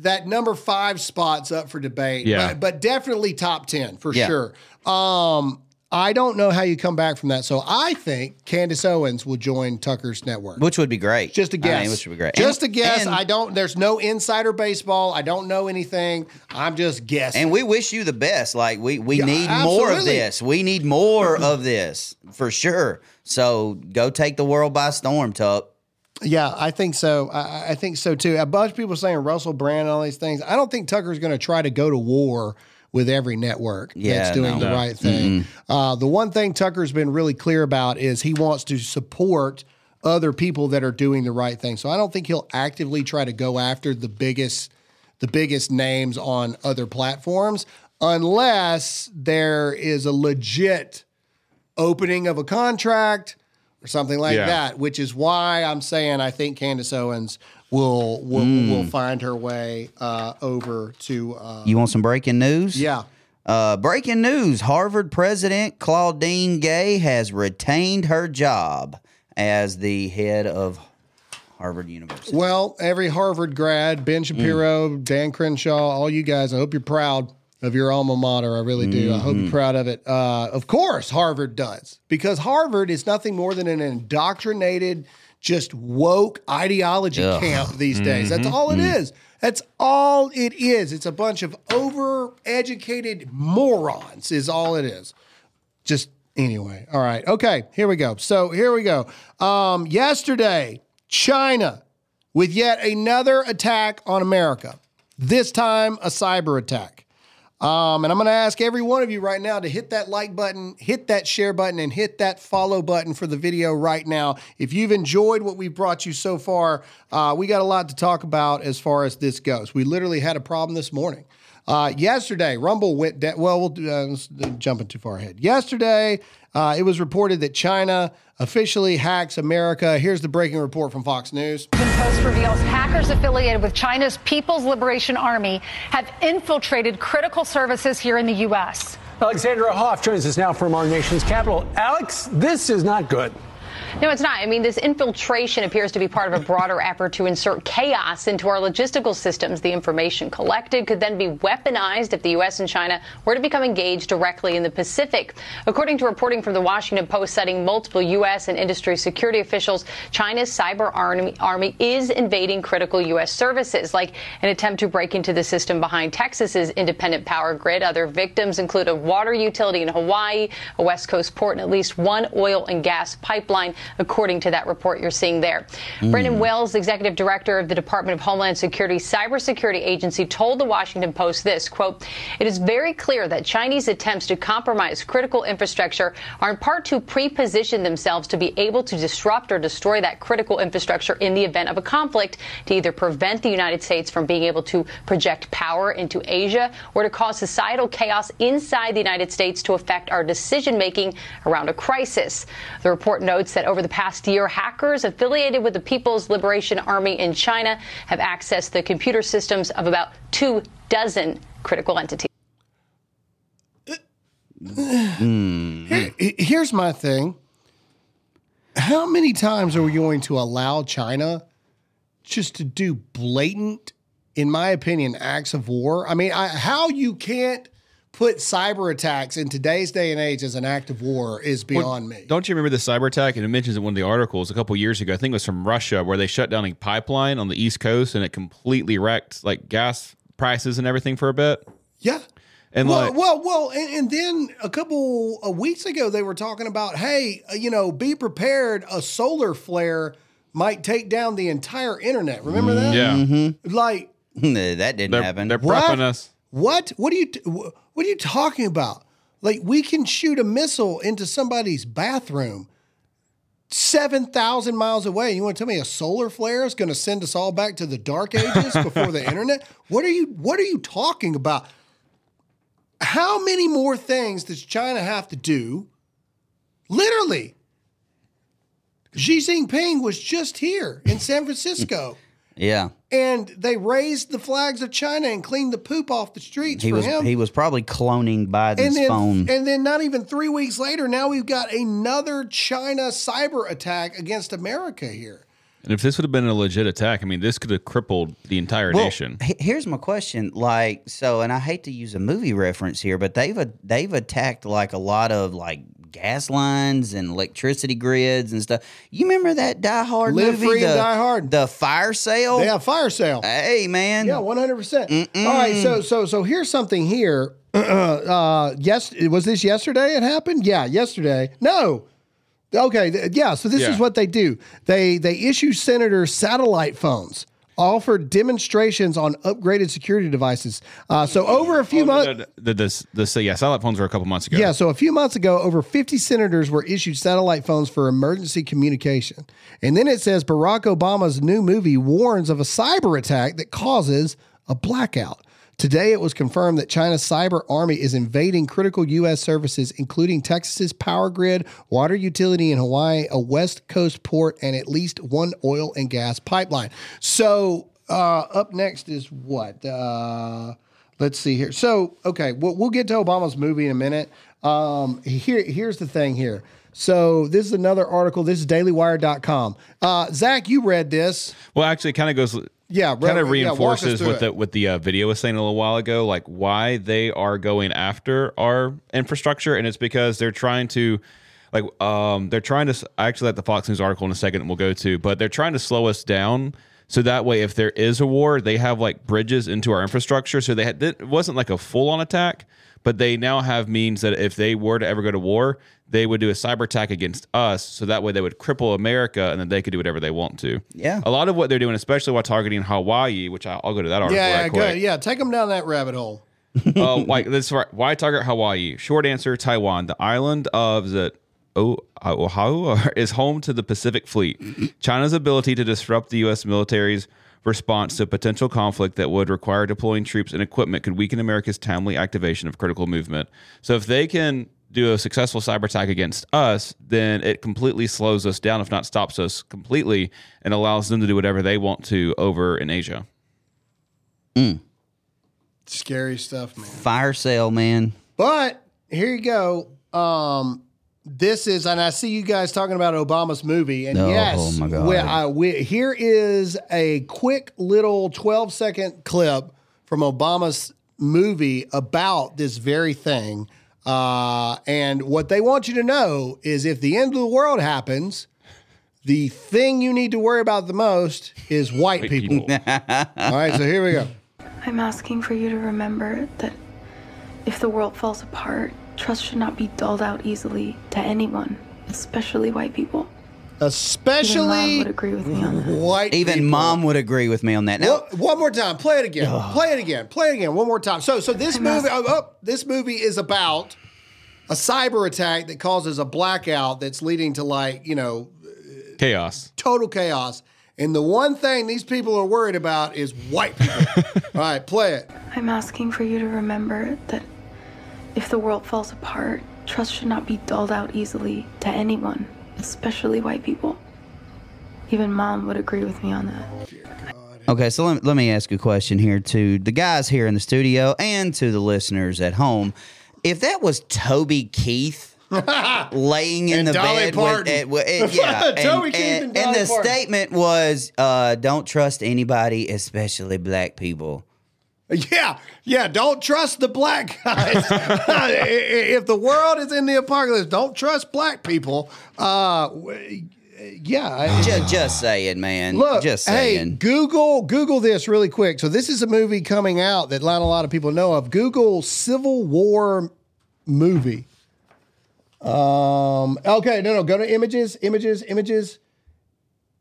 That number five spot's up for debate, Yeah. but, but definitely top 10 for Yeah. sure. Um, I don't know how you come back from that. So I think Candace Owens will join Tucker's network. which would be great. Just a guess. mean, which would be great. Just And- a guess. I don't. There's no insider baseball. I don't know anything. I'm just guessing. And we wish you the best. Like we we Yeah, need more of this. We need more of this for sure. So go take the world by storm, Tuck. Yeah, I think so. I, I think so too. A bunch of people saying Russell Brand and all these things. I don't think Tucker's going to try to go to war with every network Yeah, that's doing no. the right thing. Uh, the one thing Tucker's been really clear about is he wants to support other people that are doing the right thing. So I don't think he'll actively try to go after the biggest the biggest names on other platforms unless there is a legit opening of a contract or something like Yeah. that, which is why I'm saying I think Candace Owens will will, Mm. will find her way uh, over to uh, You want some breaking news? Yeah. Uh, breaking news Harvard president Claudine Gay has retained her job as the head of Harvard University. Well, every Harvard grad, Ben Shapiro, Dan Crenshaw, all you guys, I hope you're proud of your alma mater. I really do. I hope you're Mhm. proud of it. Uh, of course, Harvard does, because Harvard is nothing more than an indoctrinated, just woke ideology Ugh. camp these days. That's Mhm. all it Mm. is. That's all it is. It's a bunch of overeducated morons, is all it is. Just anyway. All right. Okay. Here we go. So here we go. Um, yesterday, China with yet another attack on America. This time, a cyber attack. Um, and I'm going to ask every one of you right now to hit that like button, hit that share button, and hit that follow button for the video right now. If you've enjoyed what we've brought you so far, uh, we got a lot to talk about as far as this goes. We literally had a problem this morning. Uh, yesterday, Rumble went down. Well, we'll do, uh, jumping too far ahead. Yesterday, uh, it was reported that China officially hacks America. Here's the breaking report from Fox News. Post reveals hackers affiliated with China's People's Liberation Army have infiltrated critical services here in the U.S. Alexandra Hoff joins us now from our nation's capital. Alex, this is not good. No, it's not. I mean, this infiltration appears to be part of a broader effort to insert chaos into our logistical systems. The information collected could then be weaponized if the U.S. and China were to become engaged directly in the Pacific. According to reporting from the Washington Post citing multiple U.S. and industry security officials, China's cyber army, army is invading critical U.S. services, like an attempt to break into the system behind Texas's independent power grid. Other victims include a water utility in Hawaii, a West Coast port, and at least one oil and gas pipeline, according to that report you're seeing there. Mm. Brandon Wales, executive director of the Department of Homeland Security Cybersecurity Agency, told the Washington Post this quote, It is very clear that Chinese attempts to compromise critical infrastructure are in part to pre-position themselves to be able to disrupt or destroy that critical infrastructure in the event of a conflict to either prevent the United States from being able to project power into Asia or to cause societal chaos inside the United States to affect our decision making around a crisis. The report notes that over the past year, hackers affiliated with the People's Liberation Army in China have accessed the computer systems of about two dozen critical entities. Here- here's my thing. How many times are we going to allow China just to do blatant, in my opinion, acts of war? I mean, I, how you can't put cyber attacks in today's day and age as an act of war is beyond me. Don't you remember the cyber attack? And it mentions in one of the articles a couple years ago. I think it was from Russia, where they shut down a pipeline on the East Coast, and it completely wrecked like gas prices and everything for a bit. Yeah. And well, like, well, well, and, and then a couple of weeks ago, they were talking about, hey, uh, you know, be prepared. A solar flare might take down the entire internet. Remember that? Yeah. Mm-hmm. Like <laughs> that didn't They're- happen. they're What? prepping us. What? What are you? What are you talking about? Like we can shoot a missile into somebody's bathroom, seven thousand miles away. You want to tell me a solar flare is going to send us all back to the dark <laughs> ages before the internet? What are you? What are you talking about? How many more things does China have to do? Literally, Xi Jinping was just here in San Francisco. Yeah. And they raised the flags of China and cleaned the poop off the streets He for was him. he was probably cloning Biden's and then, phone. and then not even three weeks later, now we've got another China cyber attack against America here. And if this would have been a legit attack, I mean, this could have crippled the entire Well, nation. he- Here's my question: like, so, and I hate to use a movie reference here, but they've a- they've attacked like a lot of like gas lines and electricity grids and stuff. You remember that Die Hard Live movie? Free and the, Die Hard. the fire sale. Yeah, fire sale. Hey man. Yeah, one hundred percent. All right, so so so here's something here. <clears throat> uh, yes, was this yesterday? It happened. Yeah, yesterday. No. Okay, th- yeah. So this Yeah. is what they do. They they issue senators satellite phones offered demonstrations on upgraded security devices. Uh, so over a few months. The, the, the, the, yeah, satellite phones were a couple months ago. Yeah, so a few months ago, over 50 senators were issued satellite phones for emergency communication. And then it says Barack Obama's new movie warns of a cyber attack that causes a blackout. Today, it was confirmed that China's cyber army is invading critical U.S. services, including Texas's power grid, water utility in Hawaii, a West Coast port, and at least one oil and gas pipeline. So, uh, up next is what? Uh, let's see here. So, okay, we'll, we'll get to Obama's movie in a minute. Um, here, here's the thing here. So, this is another article. This is dailywire.com. Uh, Zach, you read this. Well, actually, it kind of goes. Yeah, right. kind of yeah, reinforces through what the what the uh, video was saying a little while ago, like why they are going after our infrastructure, and it's because they're trying to, like, um, they're trying to. I actually like the Fox News article in a second we'll go to, but they're trying to slow us down. So that way, if there is a war, they have like bridges into our infrastructure. So they had it wasn't like a full on attack, but they now have means that if they were to ever go to war, they would do a cyber attack against us. So that way, they would cripple America, and then they could do whatever they want to. Yeah. A lot of what they're doing, especially while targeting Hawaii, which I- I'll go to that article Yeah, yeah, right quick. good. Yeah, take them down that rabbit hole. <laughs> uh, why, that's right. Why target Hawaii? Short answer: Taiwan. The island of the oh, uh, Oahu <laughs> is home to the Pacific Fleet. China's ability to disrupt the U.S. military's response to a potential conflict that would require deploying troops and equipment could weaken America's timely activation of critical movement. So if they can do a successful cyber attack against us, then it completely slows us down, if not stops us completely, and allows them to do whatever they want to over in Asia. Scary stuff, man. Fire sale, man. But here you go. Um, this is, and I see you guys talking about Obama's movie, and Oh, yes, my God. we, I, we, here is a quick little twelve second clip from Obama's movie about this very thing. Uh, and what they want you to know is, if the end of the world happens, the thing you need to worry about the most is white people. <laughs> All right, so here we go. I'm asking for you to remember that if the world falls apart, trust should not be dulled out easily to anyone, especially white people. Even mom Especially would agree with me on that. white Even people. mom would agree with me on that. Now, One- one more time. Play it again. Play it again. Play it again. One more time. So, so this movie, oh, oh, this movie is about a cyber attack that causes a blackout that's leading to like you know Chaos. total chaos. And the one thing these people are worried about is white people. <laughs> All right, play it. I'm asking for you to remember that if the world falls apart, trust should not be dulled out easily to anyone, especially white people. Even mom would agree with me on that. Okay, so let, let me ask a question here to the guys here in the studio and to the listeners at home. If that was Toby Keith <laughs> laying in And the Dolly bed Parton. with, uh, with- yeah, <laughs> and, Keith and- and and the Parton. statement was, uh, "Don't trust anybody, especially black people." <laughs> Yeah, yeah. Don't trust the black guys. <laughs> if the world is in the apocalypse, don't trust black people. Uh, yeah. Just, just saying, man. Look, just saying. hey. Google Google this really quick. So this is a movie coming out that not a lot of people know of. Google Civil War movie. Um. Okay. No. No. Go to images. Images. Images.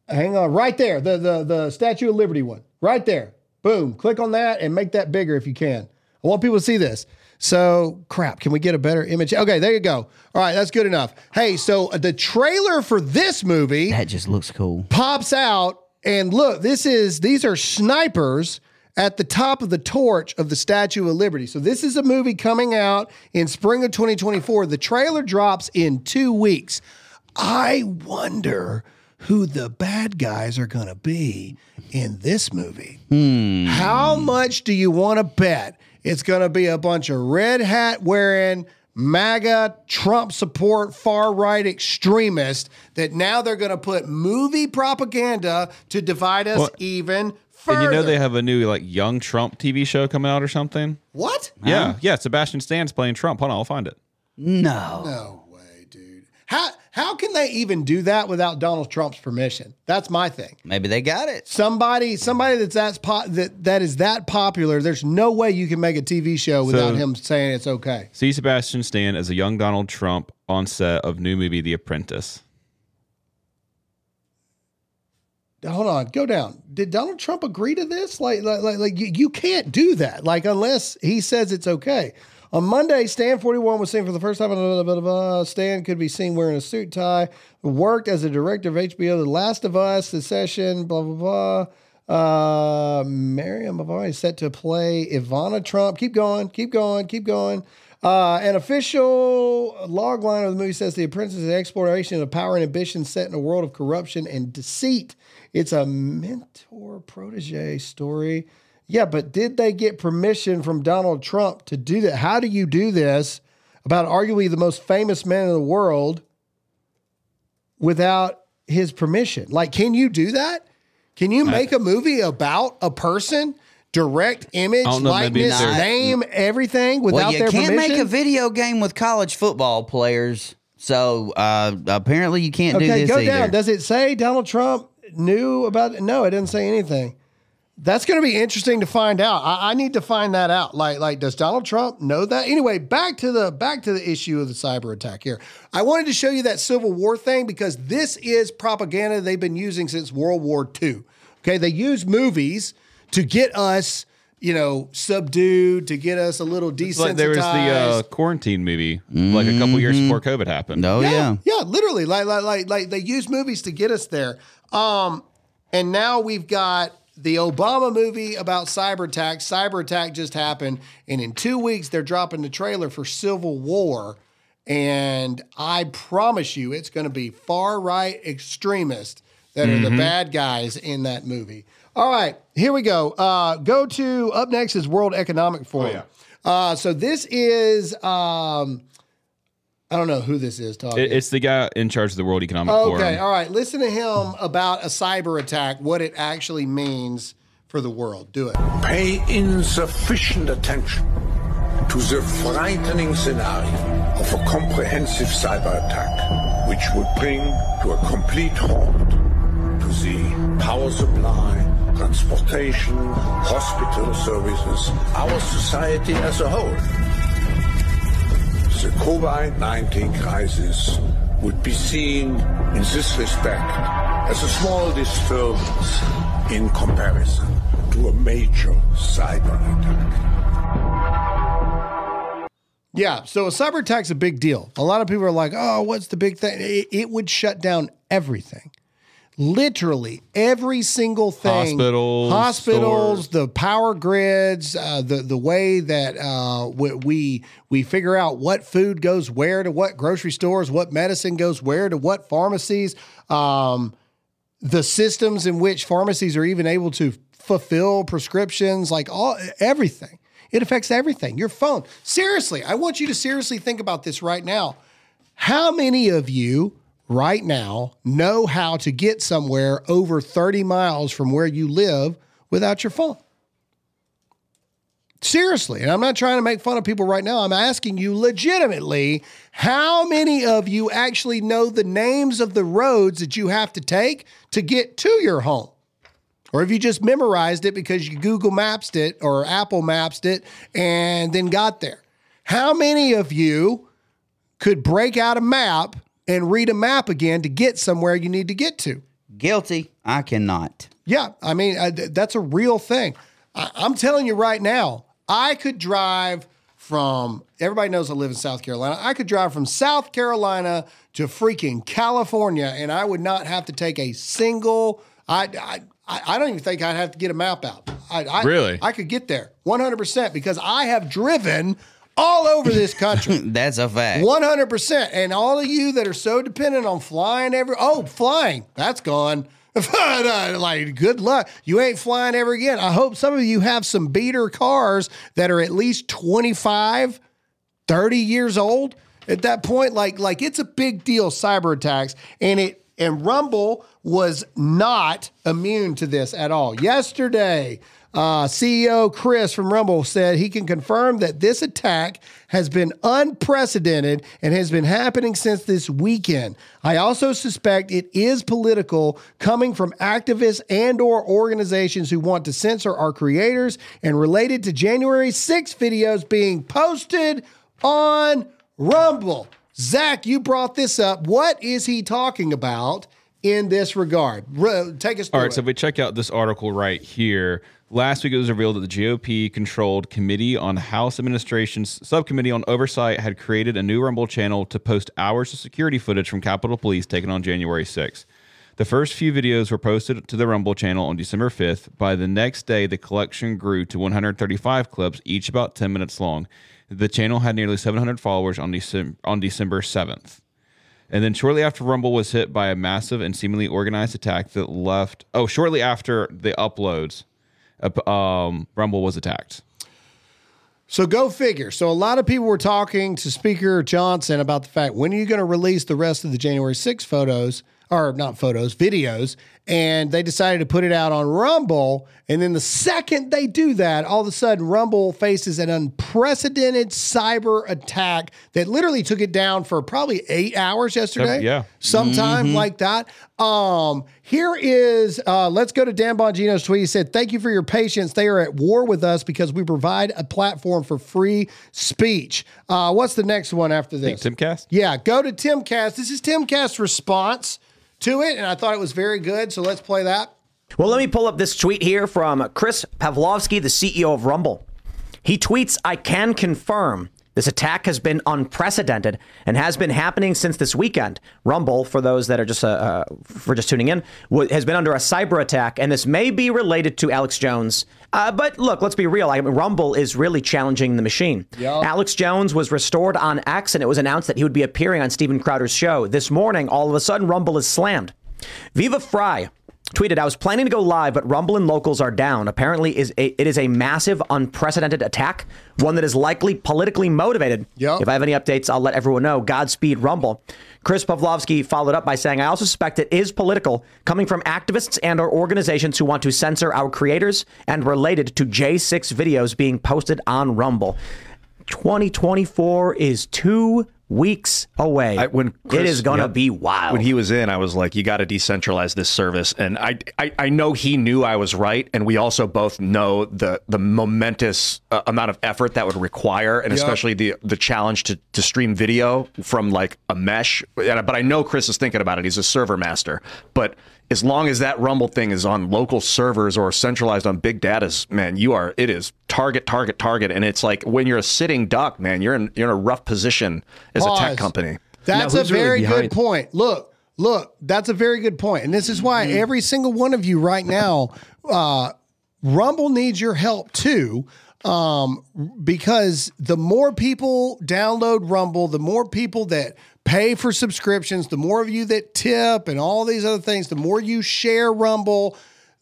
Hang on. Right there. The the the Statue of Liberty one. Right there. Boom. Click on that and make that bigger if you can. I want people to see this. So crap. Can we get a better image? Okay. There you go. All right. That's good enough. Hey. So uh, the trailer for this movie that just looks cool. pops out and look this is these are snipers at the top of the torch of the statue of liberty so this is a movie coming out in spring of 2024 the trailer drops in two weeks i wonder who the bad guys are going to be in this movie hmm. how much do you want to bet it's going to be a bunch of red hat wearing MAGA, Trump support, far right extremists that now they're going to put movie propaganda to divide us Well, even further? And you know they have a new like young Trump TV show coming out or something. what? Yeah, yeah. Sebastian Stan's playing Trump. Hold on, I'll find it. No. No way, dude. How how can they even do that without Donald Trump's permission? That's my thing. Maybe they got it. Somebody somebody that's that po- that that is that popular. There's no way you can make a TV show without So- him saying it's okay. See Sebastian Stan as a young Donald Trump on set of new movie The Apprentice. hold on, go down. Did Donald Trump agree to this? Like, like, like, like you, you can't do that. Like, unless he says it's okay. On Monday, Stan 41 was seen for the first time. Blah, blah, blah. Stan could be seen wearing a suit tie. Worked as a director of HBO, The Last of Us, The Session, blah, blah, blah. Uh, Miriam Bavai is set to play Ivana Trump. Keep going, keep going, keep going. Uh, an official log line of the movie says the apprentice is an exploration of power and ambition set in a world of corruption and deceit. It's a mentor protege story. Yeah, but did they get permission from Donald Trump to do that? How do you do this about arguably the most famous man in the world without his permission? Like, can you do that? Can you make a movie about a person? Direct image, know, likeness, name, everything without their permission? well, you can't make a video game with college football players. So uh, apparently you can't do this go either. down. Does it say Donald Trump knew about it? No, it didn't say anything. That's going to be interesting to find out. I, I need to find that out. Like, like, does Donald Trump know that? Anyway, back to the back to the issue of the cyber attack here. I wanted to show you that Civil War thing because this is propaganda they've been using since World War II. Okay, they use movies to get us, you know, subdued, to get us a little desensitized. Like there was the uh, quarantine movie like a couple years before COVID happened. Oh yeah. Yeah, literally, like like like like they use movies to get us there. Um, and now we've got the Obama movie about cyber attack. Cyber attack just happened, and in two weeks they're dropping the trailer for Civil War. And I promise you, it's going to be far right extremists that are the Mhm. bad guys in that movie. All right, here we go. Uh, go to up next is World Economic Forum. Oh Uh, so this is um, I don't know who this is talking. It- it's the guy in charge of the World Economic Okay, Forum. all right. Listen to him about a cyber attack, what it actually means for the world. Do it. Pay insufficient attention to the frightening scenario of a comprehensive cyber attack, which would bring to a complete halt to the power supply, transportation, hospital services, our society as a whole. The COVID 19 crisis would be seen in this respect as a small disturbance in comparison to a major cyber attack. Yeah, so a cyber attack's a big deal. A lot of people are like, "Oh, what's the big thing?" It, it would shut down everything. Literally every single thing. Hospitals, hospitals, the power grids, uh, the the way that uh, we, we we figure out what food goes where to what grocery stores, what medicine goes where to what pharmacies. Um, the systems in which pharmacies are even able to fulfill prescriptions, like all everything. It affects everything. Your phone. Seriously, I want you to seriously think about this right now. How many of you right now know how to get somewhere over 30 miles from where you live without your phone? Seriously, and I'm not trying to make fun of people right now. I'm asking you legitimately how many of you actually know the names of the roads that you have to take to get to your home? Or have you just memorized it because you Google Maps it or Apple Maps it and then got there? How many of you could break out a map and read a map again to get somewhere you need to get to? Guilty. I cannot. Yeah, I mean th- that's a real thing. I- I'm telling you right now, I could drive from. Everybody knows I live in South Carolina. I could drive from South Carolina to freaking California, and I would not have to take a single. I I, I I don't even think I'd have to get a map out. I, I Really? I could get there 100 percent because I have driven all over this country. <laughs> That's a fact. One hundred percent. And all of you that are so dependent on flying every oh flying that's gone. <laughs> Uh, like good luck. You ain't flying ever again. I hope some of you have some beater cars that are at least 25, 30 years old at that point. Like like it's a big deal cyber attacks and it and Rumble was not immune to this at all. Yesterday, uh, CEO Chris from Rumble said he can confirm that this attack has been unprecedented and has been happening since this weekend. I also suspect it is political, coming from activists and/or organizations who want to censor our creators, and related to January 6 videos being posted on Rumble. Zach, you brought this up. What is he talking about? in this regard. Take us through All right, it. so if we check out this article right here, last week it was revealed that the GOP controlled Committee on House Administration's Subcommittee on Oversight had created a new Rumble channel to post hours of security footage from Capitol Police taken on January 6th. The first few videos were posted to the Rumble channel on December 5th. By the next day, the collection grew to 135 clips, each about 10 minutes long. The channel had nearly 700 followers on, Decem- on December 7th. And then shortly after Rumble was hit by a massive and seemingly organized attack that left. Oh, shortly after the uploads, um, Rumble was attacked. So go figure. So a lot of people were talking to Speaker Johnson about the fact when are you going to release the rest of the January 6 photos or not photos, videos, and they decided to put it out on Rumble. And then the second they do that, all of a sudden Rumble faces an unprecedented cyber attack that literally took it down for probably eight hours yesterday. yeah. sometime Mhm. like that. Um, here is uh, let's go to Dan Bongino's tweet. He said, "Thank you for your patience. They are at war with us because we provide a platform for free speech." Uh, what's the next one after this? Timcast. Yeah, go to Timcast. This is Timcast's response to it, and I thought it was very good. So let's play that. Well, let me pull up this tweet here from Chris Pavlovski, the CEO of Rumble. He tweets, I can confirm this attack has been unprecedented and has been happening since this weekend. Rumble, for those that are just uh, uh, for just tuning in, wa- has been under a cyber attack, and this may be related to Alex Jones. Uh, but look, let's be real. I mean, Rumble is really challenging the machine. Alex Jones was restored on X, and it was announced that he would be appearing on Steven Crowder's show. This morning, all of a sudden, Rumble is slammed. Viva Frei tweeted, I was planning to go live, but Rumble and locals are down. Apparently, is a, it is a massive, unprecedented attack, one that is likely politically motivated. If I have any updates, I'll let everyone know. Godspeed, Rumble. Chris Pavlovski followed up by saying, I also suspect it is political, coming from activists and or organizations who want to censor our creators and related to J6 videos being posted on Rumble. 2024 is two weeks away. I, when it Chris- is going to yeah, be wild. When he was in, I was like, "You got to decentralize this service." And I, I, I know he knew I was right, and we also both know the the momentous uh, amount of effort that would require, and Yep. especially the the challenge to to stream video from like a mesh. And- But I know Chris is thinking about it. He's a server master, but. As long as that Rumble thing is on local servers or centralized on big data's, man, you are it is target, target, target, and it's like when you're a sitting duck, man, you're in you're in a rough position as a tech company. That's a very good point. Look, look, that's a very good. And this is why Mm-hmm. every single one of you right now, uh, Rumble needs your help too. Um, because the more people download Rumble, the more people that pay for subscriptions, the more of you that tip and all these other things, the more you share Rumble,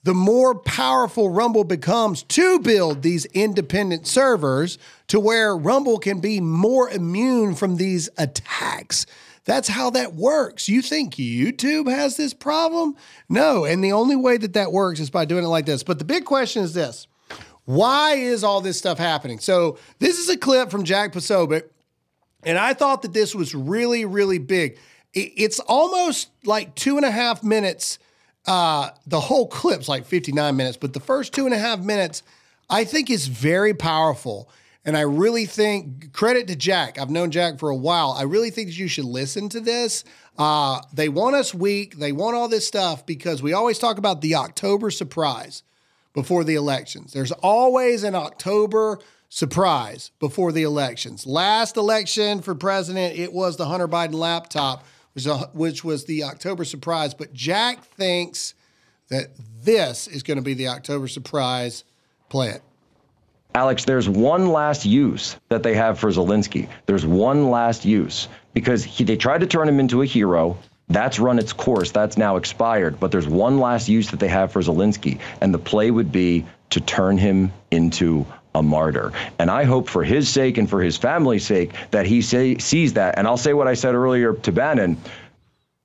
the more powerful Rumble becomes to build these independent servers to where Rumble can be more immune from these attacks. That's how that works. You think YouTube has this problem? No. And the only way that that works is by doing it like this. But the big question is this why is all this stuff happening? So, this is a clip from Jack Posobiec, and I thought that this was really, really big. It's almost like two and a half minutes. Uh, the whole clip's like 59 minutes, but the first two and a half minutes, I think, is very powerful. And I really think credit to Jack. I've known Jack for a while. I really think that you should listen to this. Uh, they want us weak. They want all this stuff because we always talk about the October surprise before the elections. There's always an October surprise before the elections. Last election for president, it was the Hunter Biden laptop, which, which was the October surprise. But Jack thinks that this is going to be the October surprise. Play it. Alex, there's one last use that they have for Zelensky. There's one last use because he, they tried to turn him into a hero. That's run its course. That's now expired. But there's one last use that they have for Zelensky. And the play would be to turn him into a martyr. And I hope for his sake and for his family's sake that he say, sees that. And I'll say what I said earlier to Bannon.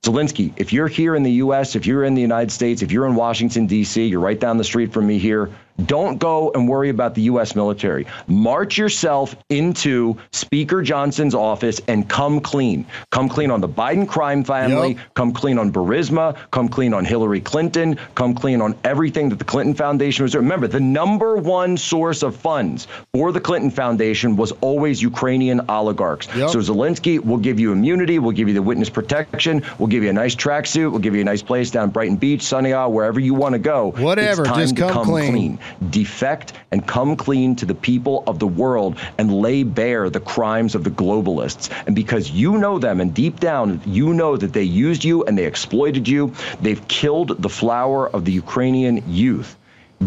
Zelensky, if you're here in the U.S., if you're in the United States, if you're in Washington, D.C., you're right down the street from me here, Don't go and worry about the U.S. military. March yourself into Speaker Johnson's office and come clean. Come clean on the Biden crime family. Yep. Come clean on Burisma. Come clean on Hillary Clinton. Come clean on everything that the Clinton Foundation was. Remember, the number one source of funds for the Clinton Foundation was always Ukrainian oligarchs. Yep. So Zelensky will give you immunity. We'll give you the witness protection. We'll give you a nice tracksuit. We'll give you a nice place down Brighton Beach, Sunny Isle, wherever you want to go. Whatever, It's time just to come clean. Defect and come clean to the people of the world and lay bare the crimes of the globalists. And because you know them and deep down you know that they used you and they exploited you, they've killed the flower of the Ukrainian youth.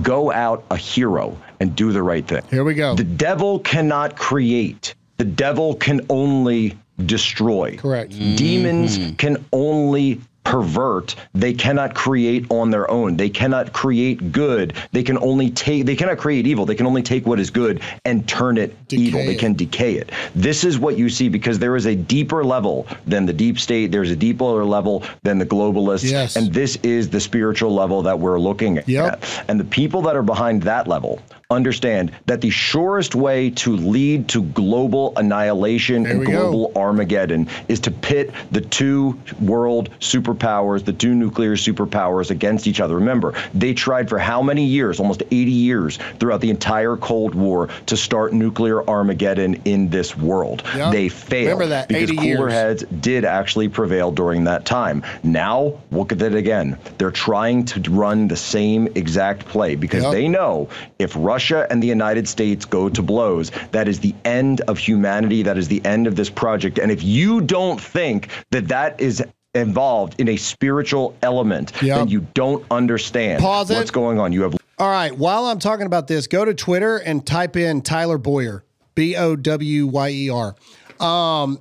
Go out a hero and do the right thing. Here we go. The devil cannot create. The devil can only destroy. Correct. Mm-hmm. Demons can only pervert they cannot create on their own. They cannot create good. They can only take they cannot create evil. They can only take what is good and turn it evil. They can decay it. This is what you see because there is a deeper level than the deep state. There's a deeper level than the globalists. Yes. and this is the spiritual level that we're looking at. Yep. and the people that are behind that level understand that the surest way to lead to global annihilation There and we go. global Armageddon is to pit the two world superpowers, the two nuclear superpowers against each other. Remember, they tried for how many years? Almost 80 years throughout the entire Cold War to start nuclear Armageddon in this world. Yep. They failed Remember that, because 80 cooler years. heads did actually prevail during that time. Now, look at it again. They're trying to run the same exact play because Yep. they know if Russia and the United States go to blows, that is the end of humanity. That is the end of this project. And if you don't think that that is involved in a spiritual element, Yep. then you don't understand Pause it. what's going on. You have All right. While I'm talking about this, go to Twitter and type in Tyler Bowyer, B O W Y E R. Um,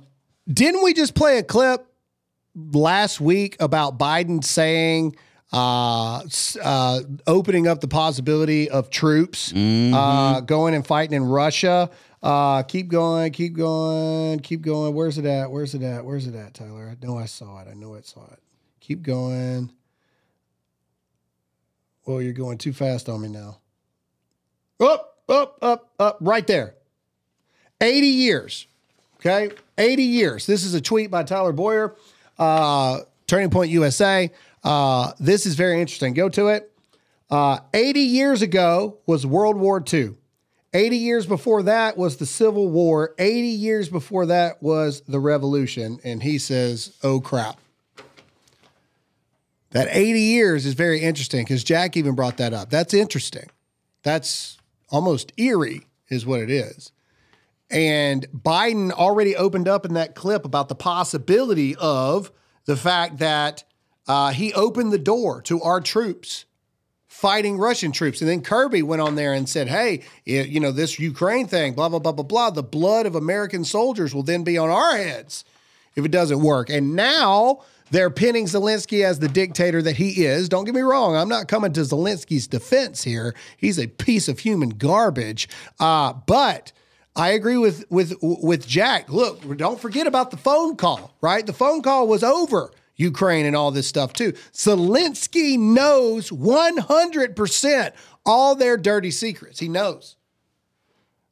didn't we just play a clip last week about Biden saying, uh, uh, opening up the possibility of troops uh, going and fighting in Russia? Uh, keep going, keep going, keep going. Where's it at? Where's it at? Where's it at, Tyler? I know I saw it. I know I saw it. Keep going. Well, you're going too fast on me now. Up, up, up, up, right there. 80 years. Okay. 80 years. This is a tweet by Tyler Bowyer, uh, Turning Point USA. Uh, this is very interesting. Go to it. Uh, 80 years ago was World War II. 80 years before that was the Civil War. 80 years before that was the Revolution. And he says, oh crap. That 80 years is very interesting because Jack even brought that up. That's interesting. That's almost eerie, is what it is. And Biden already opened up in that clip about the possibility of the fact that uh, he opened the door to our troops fighting Russian troops. And then Kirby went on there and said, hey, y- you know, this Ukraine thing, blah, blah, blah, blah, blah. The blood of American soldiers will then be on our heads if it doesn't work. And now they're pinning Zelensky as the dictator that he is. Don't get me wrong. I'm not coming to Zelensky's defense here. He's a piece of human garbage. Uh, but I agree with with with Jack. Look, don't forget about the phone call, right? The phone call was over Ukraine and all this stuff too. Zelensky knows 100% all their dirty secrets. He knows.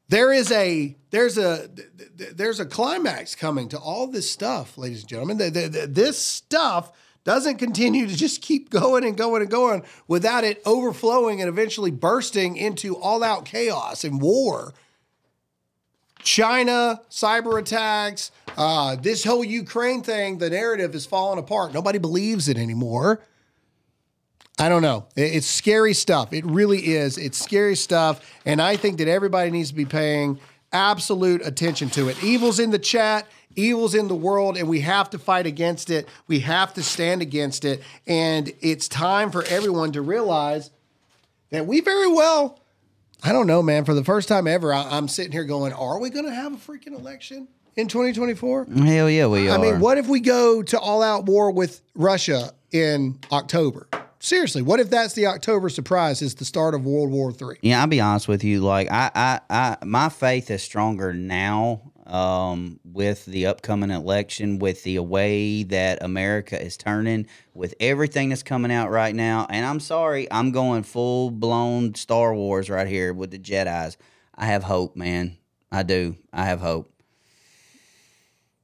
There is a there's a there's a climax coming to all this stuff, ladies and gentlemen. This stuff doesn't continue to just keep going and going and going without it overflowing and eventually bursting into all out chaos and war. China, cyber attacks, uh, this whole Ukraine thing, the narrative is falling apart. Nobody believes it anymore. I don't know. It's scary stuff. It really is. It's scary stuff. And I think that everybody needs to be paying absolute attention to it. Evil's in the chat, evil's in the world, and we have to fight against it. We have to stand against it. And it's time for everyone to realize that we very well, I don't know, man, for the first time ever, I, I'm sitting here going, are we going to have a freaking election in 2024? Hell yeah, we are. I mean, what if we go to all out war with Russia in October? Seriously, what if that's the October surprise? Is the start of World War Three? Yeah, I'll be honest with you. Like I, I, I, my faith is stronger now um, with the upcoming election, with the way that America is turning, with everything that's coming out right now. And I'm sorry, I'm going full blown Star Wars right here with the Jedi's. I have hope, man. I do. I have hope.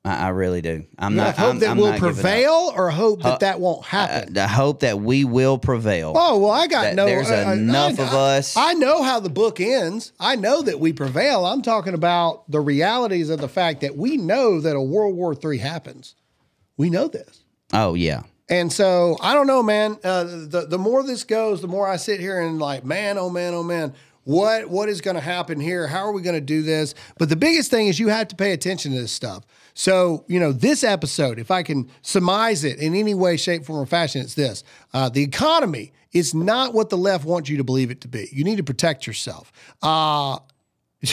I, I really do. I'm You not hope I'm, that I'm will not giving up. prevail, or hope that that won't happen. I hope that we will prevail. Oh well, I got That no. there's uh, uh, enough I, of us. I know how the book ends. I know that we prevail. I'm talking about the realities of the fact that we know that a World War III happens. We know this, Oh yeah. and so I don't know, man. Uh, the the more this goes, the more I sit here and like, man, oh man, oh man. What what is going to happen here? How are we going to do this? But the biggest thing is you have to pay attention to this stuff. So you know this episode, if I can surmise it in any way, shape, form, or fashion, it's this: uh, the economy is not what the left wants you to believe it to be. You need to protect yourself. Uh, <laughs>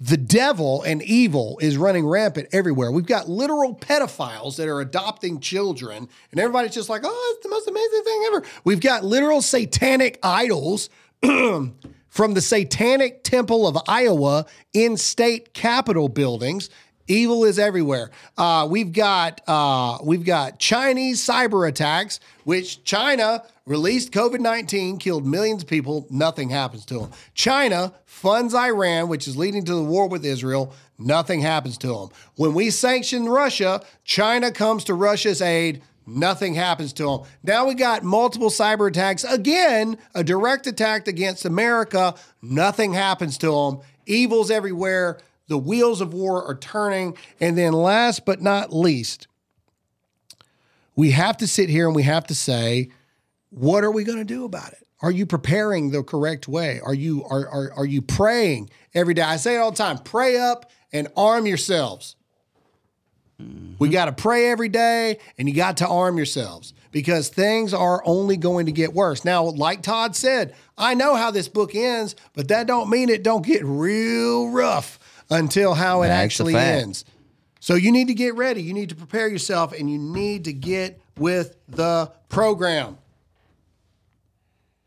the devil and evil is running rampant everywhere. We've got literal pedophiles that are adopting children, and everybody's just like, oh, it's the most amazing thing ever. We've got literal satanic idols <clears throat> from the Satanic Temple of Iowa in state capitol buildings. Evil is everywhere. Uh, we've got uh, we've got Chinese cyber attacks, which China released COVID nineteen, killed millions of people. Nothing happens to them. China funds Iran, which is leading to the war with Israel. Nothing happens to them. When we sanction Russia, China comes to Russia's aid. Nothing happens to them. Now we got multiple cyber attacks. Again, a direct attack against America. Nothing happens to them. Evil's everywhere. The wheels of war are turning. And then, last but not least, we have to sit here and we have to say, what are we going to do about it? Are you preparing the correct way? Are you are, are are you praying every day? I say it all the time: pray up and arm yourselves. We mm-hmm. got to pray every day, and you got to arm yourselves because things are only going to get worse. Now, like Todd said, I know how this book ends, but that don't mean it don't get real rough until how it That's actually ends. So you need to get ready. You need to prepare yourself, and you need to get with the program.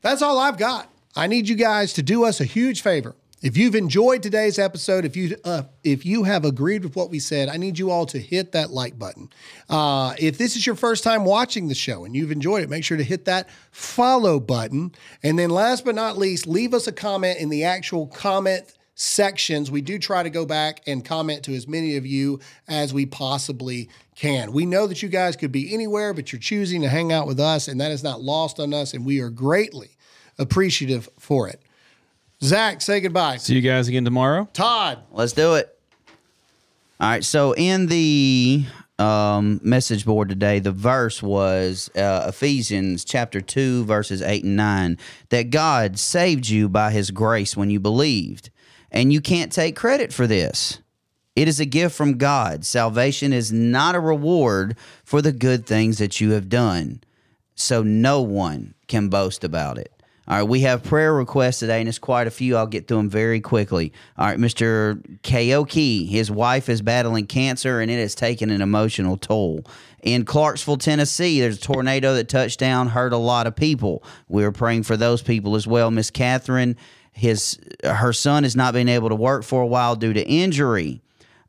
That's all I've got. I need you guys to do us a huge favor. If you've enjoyed today's episode, if you uh, if you have agreed with what we said, I need you all to hit that like button. Uh, if this is your first time watching the show and you've enjoyed it, make sure to hit that follow button. And then, last but not least, leave us a comment in the actual comment sections. We do try to go back and comment to as many of you as we possibly can. We know that you guys could be anywhere, but you're choosing to hang out with us, and that is not lost on us, and we are greatly appreciative for it. Zach, say goodbye. See you guys again tomorrow. Todd. Let's do it. All right. So in the um, message board today, the verse was uh, Ephesians chapter 2, verses 8 and 9, that God saved you by his grace when you believed. And you can't take credit for this. It is a gift from God. Salvation is not a reward for the good things that you have done. So no one can boast about it. All right, we have prayer requests today, and it's quite a few. I'll get through them very quickly. All right, Mr. Kaoki, his wife is battling cancer, and it has taken an emotional toll. In Clarksville, Tennessee, there's a tornado that touched down, hurt a lot of people. We are praying for those people as well. Miss Catherine, his her son has not been able to work for a while due to injury.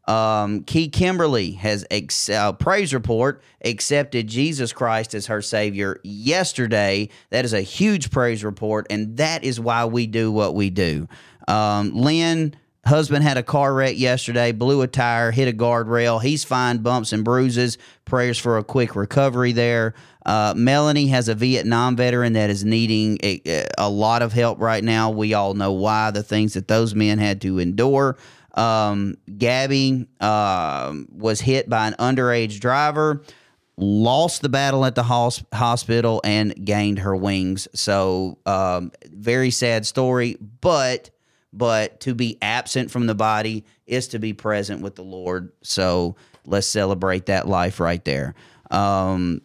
Um, Key Kimberly has ex- uh, praise report accepted Jesus Christ as her Savior yesterday. That is a huge praise report, and that is why we do what we do. Um, Lynn, husband had a car wreck yesterday, blew a tire, hit a guardrail. He's fine, bumps and bruises. Prayers for a quick recovery there. Uh, Melanie has a Vietnam veteran that is needing a, a lot of help right now. We all know why, the things that those men had to endure. Um, Gabby um was hit by an underage driver, lost the battle at the hos- hospital, and gained her wings. So, um, very sad story. But, but to be absent from the body is to be present with the Lord. So let's celebrate that life right there. Um,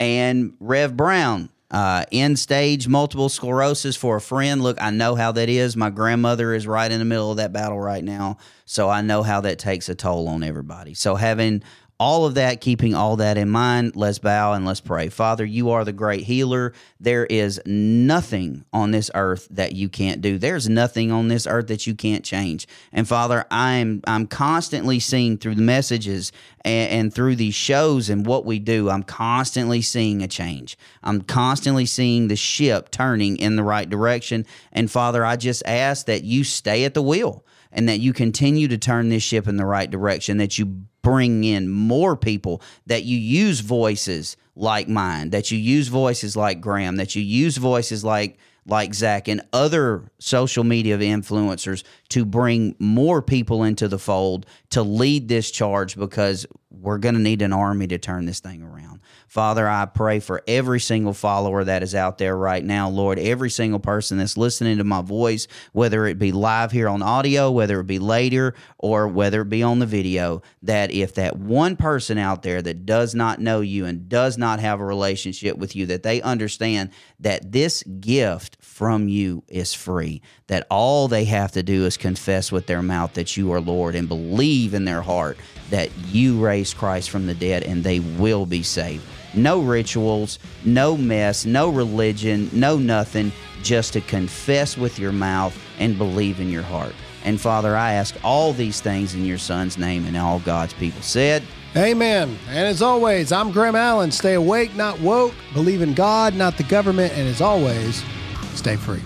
and Rev Brown, uh, end stage multiple sclerosis for a friend. Look, I know how that is. My grandmother is right in the middle of that battle right now. So I know how that takes a toll on everybody. So having all of that, keeping all that in mind, let's bow and let's pray. Father, you are the great healer. There is nothing on this earth that you can't do. There's nothing on this earth that you can't change. And Father, I'm I'm constantly seeing through the messages and, and through these shows and what we do, I'm constantly seeing a change. I'm constantly seeing the ship turning in the right direction. And Father, I just ask that you stay at the wheel and that you continue to turn this ship in the right direction, that you bring in more people, that you use voices like mine, that you use voices like Graham, that you use voices like like Zach and other social media influencers to bring more people into the fold to lead this charge because we're going to need an army to turn this thing around. Father, I pray for every single follower that is out there right now, Lord, every single person that's listening to my voice, whether it be live here on audio, whether it be later, or whether it be on the video, that if that one person out there that does not know you and does not have a relationship with you, that they understand that this gift from you is free, that all they have to do is confess with their mouth that you are Lord and believe in their heart that you raised Christ from the dead and they will be saved. No rituals, no mess, no religion, no nothing, just to confess with your mouth and believe in your heart. And Father, I ask all these things in your Son's name, and all God's people said, Amen. And as always, I'm Graham Allen. Stay awake, not woke. Believe in God, not the government. And as always, stay free.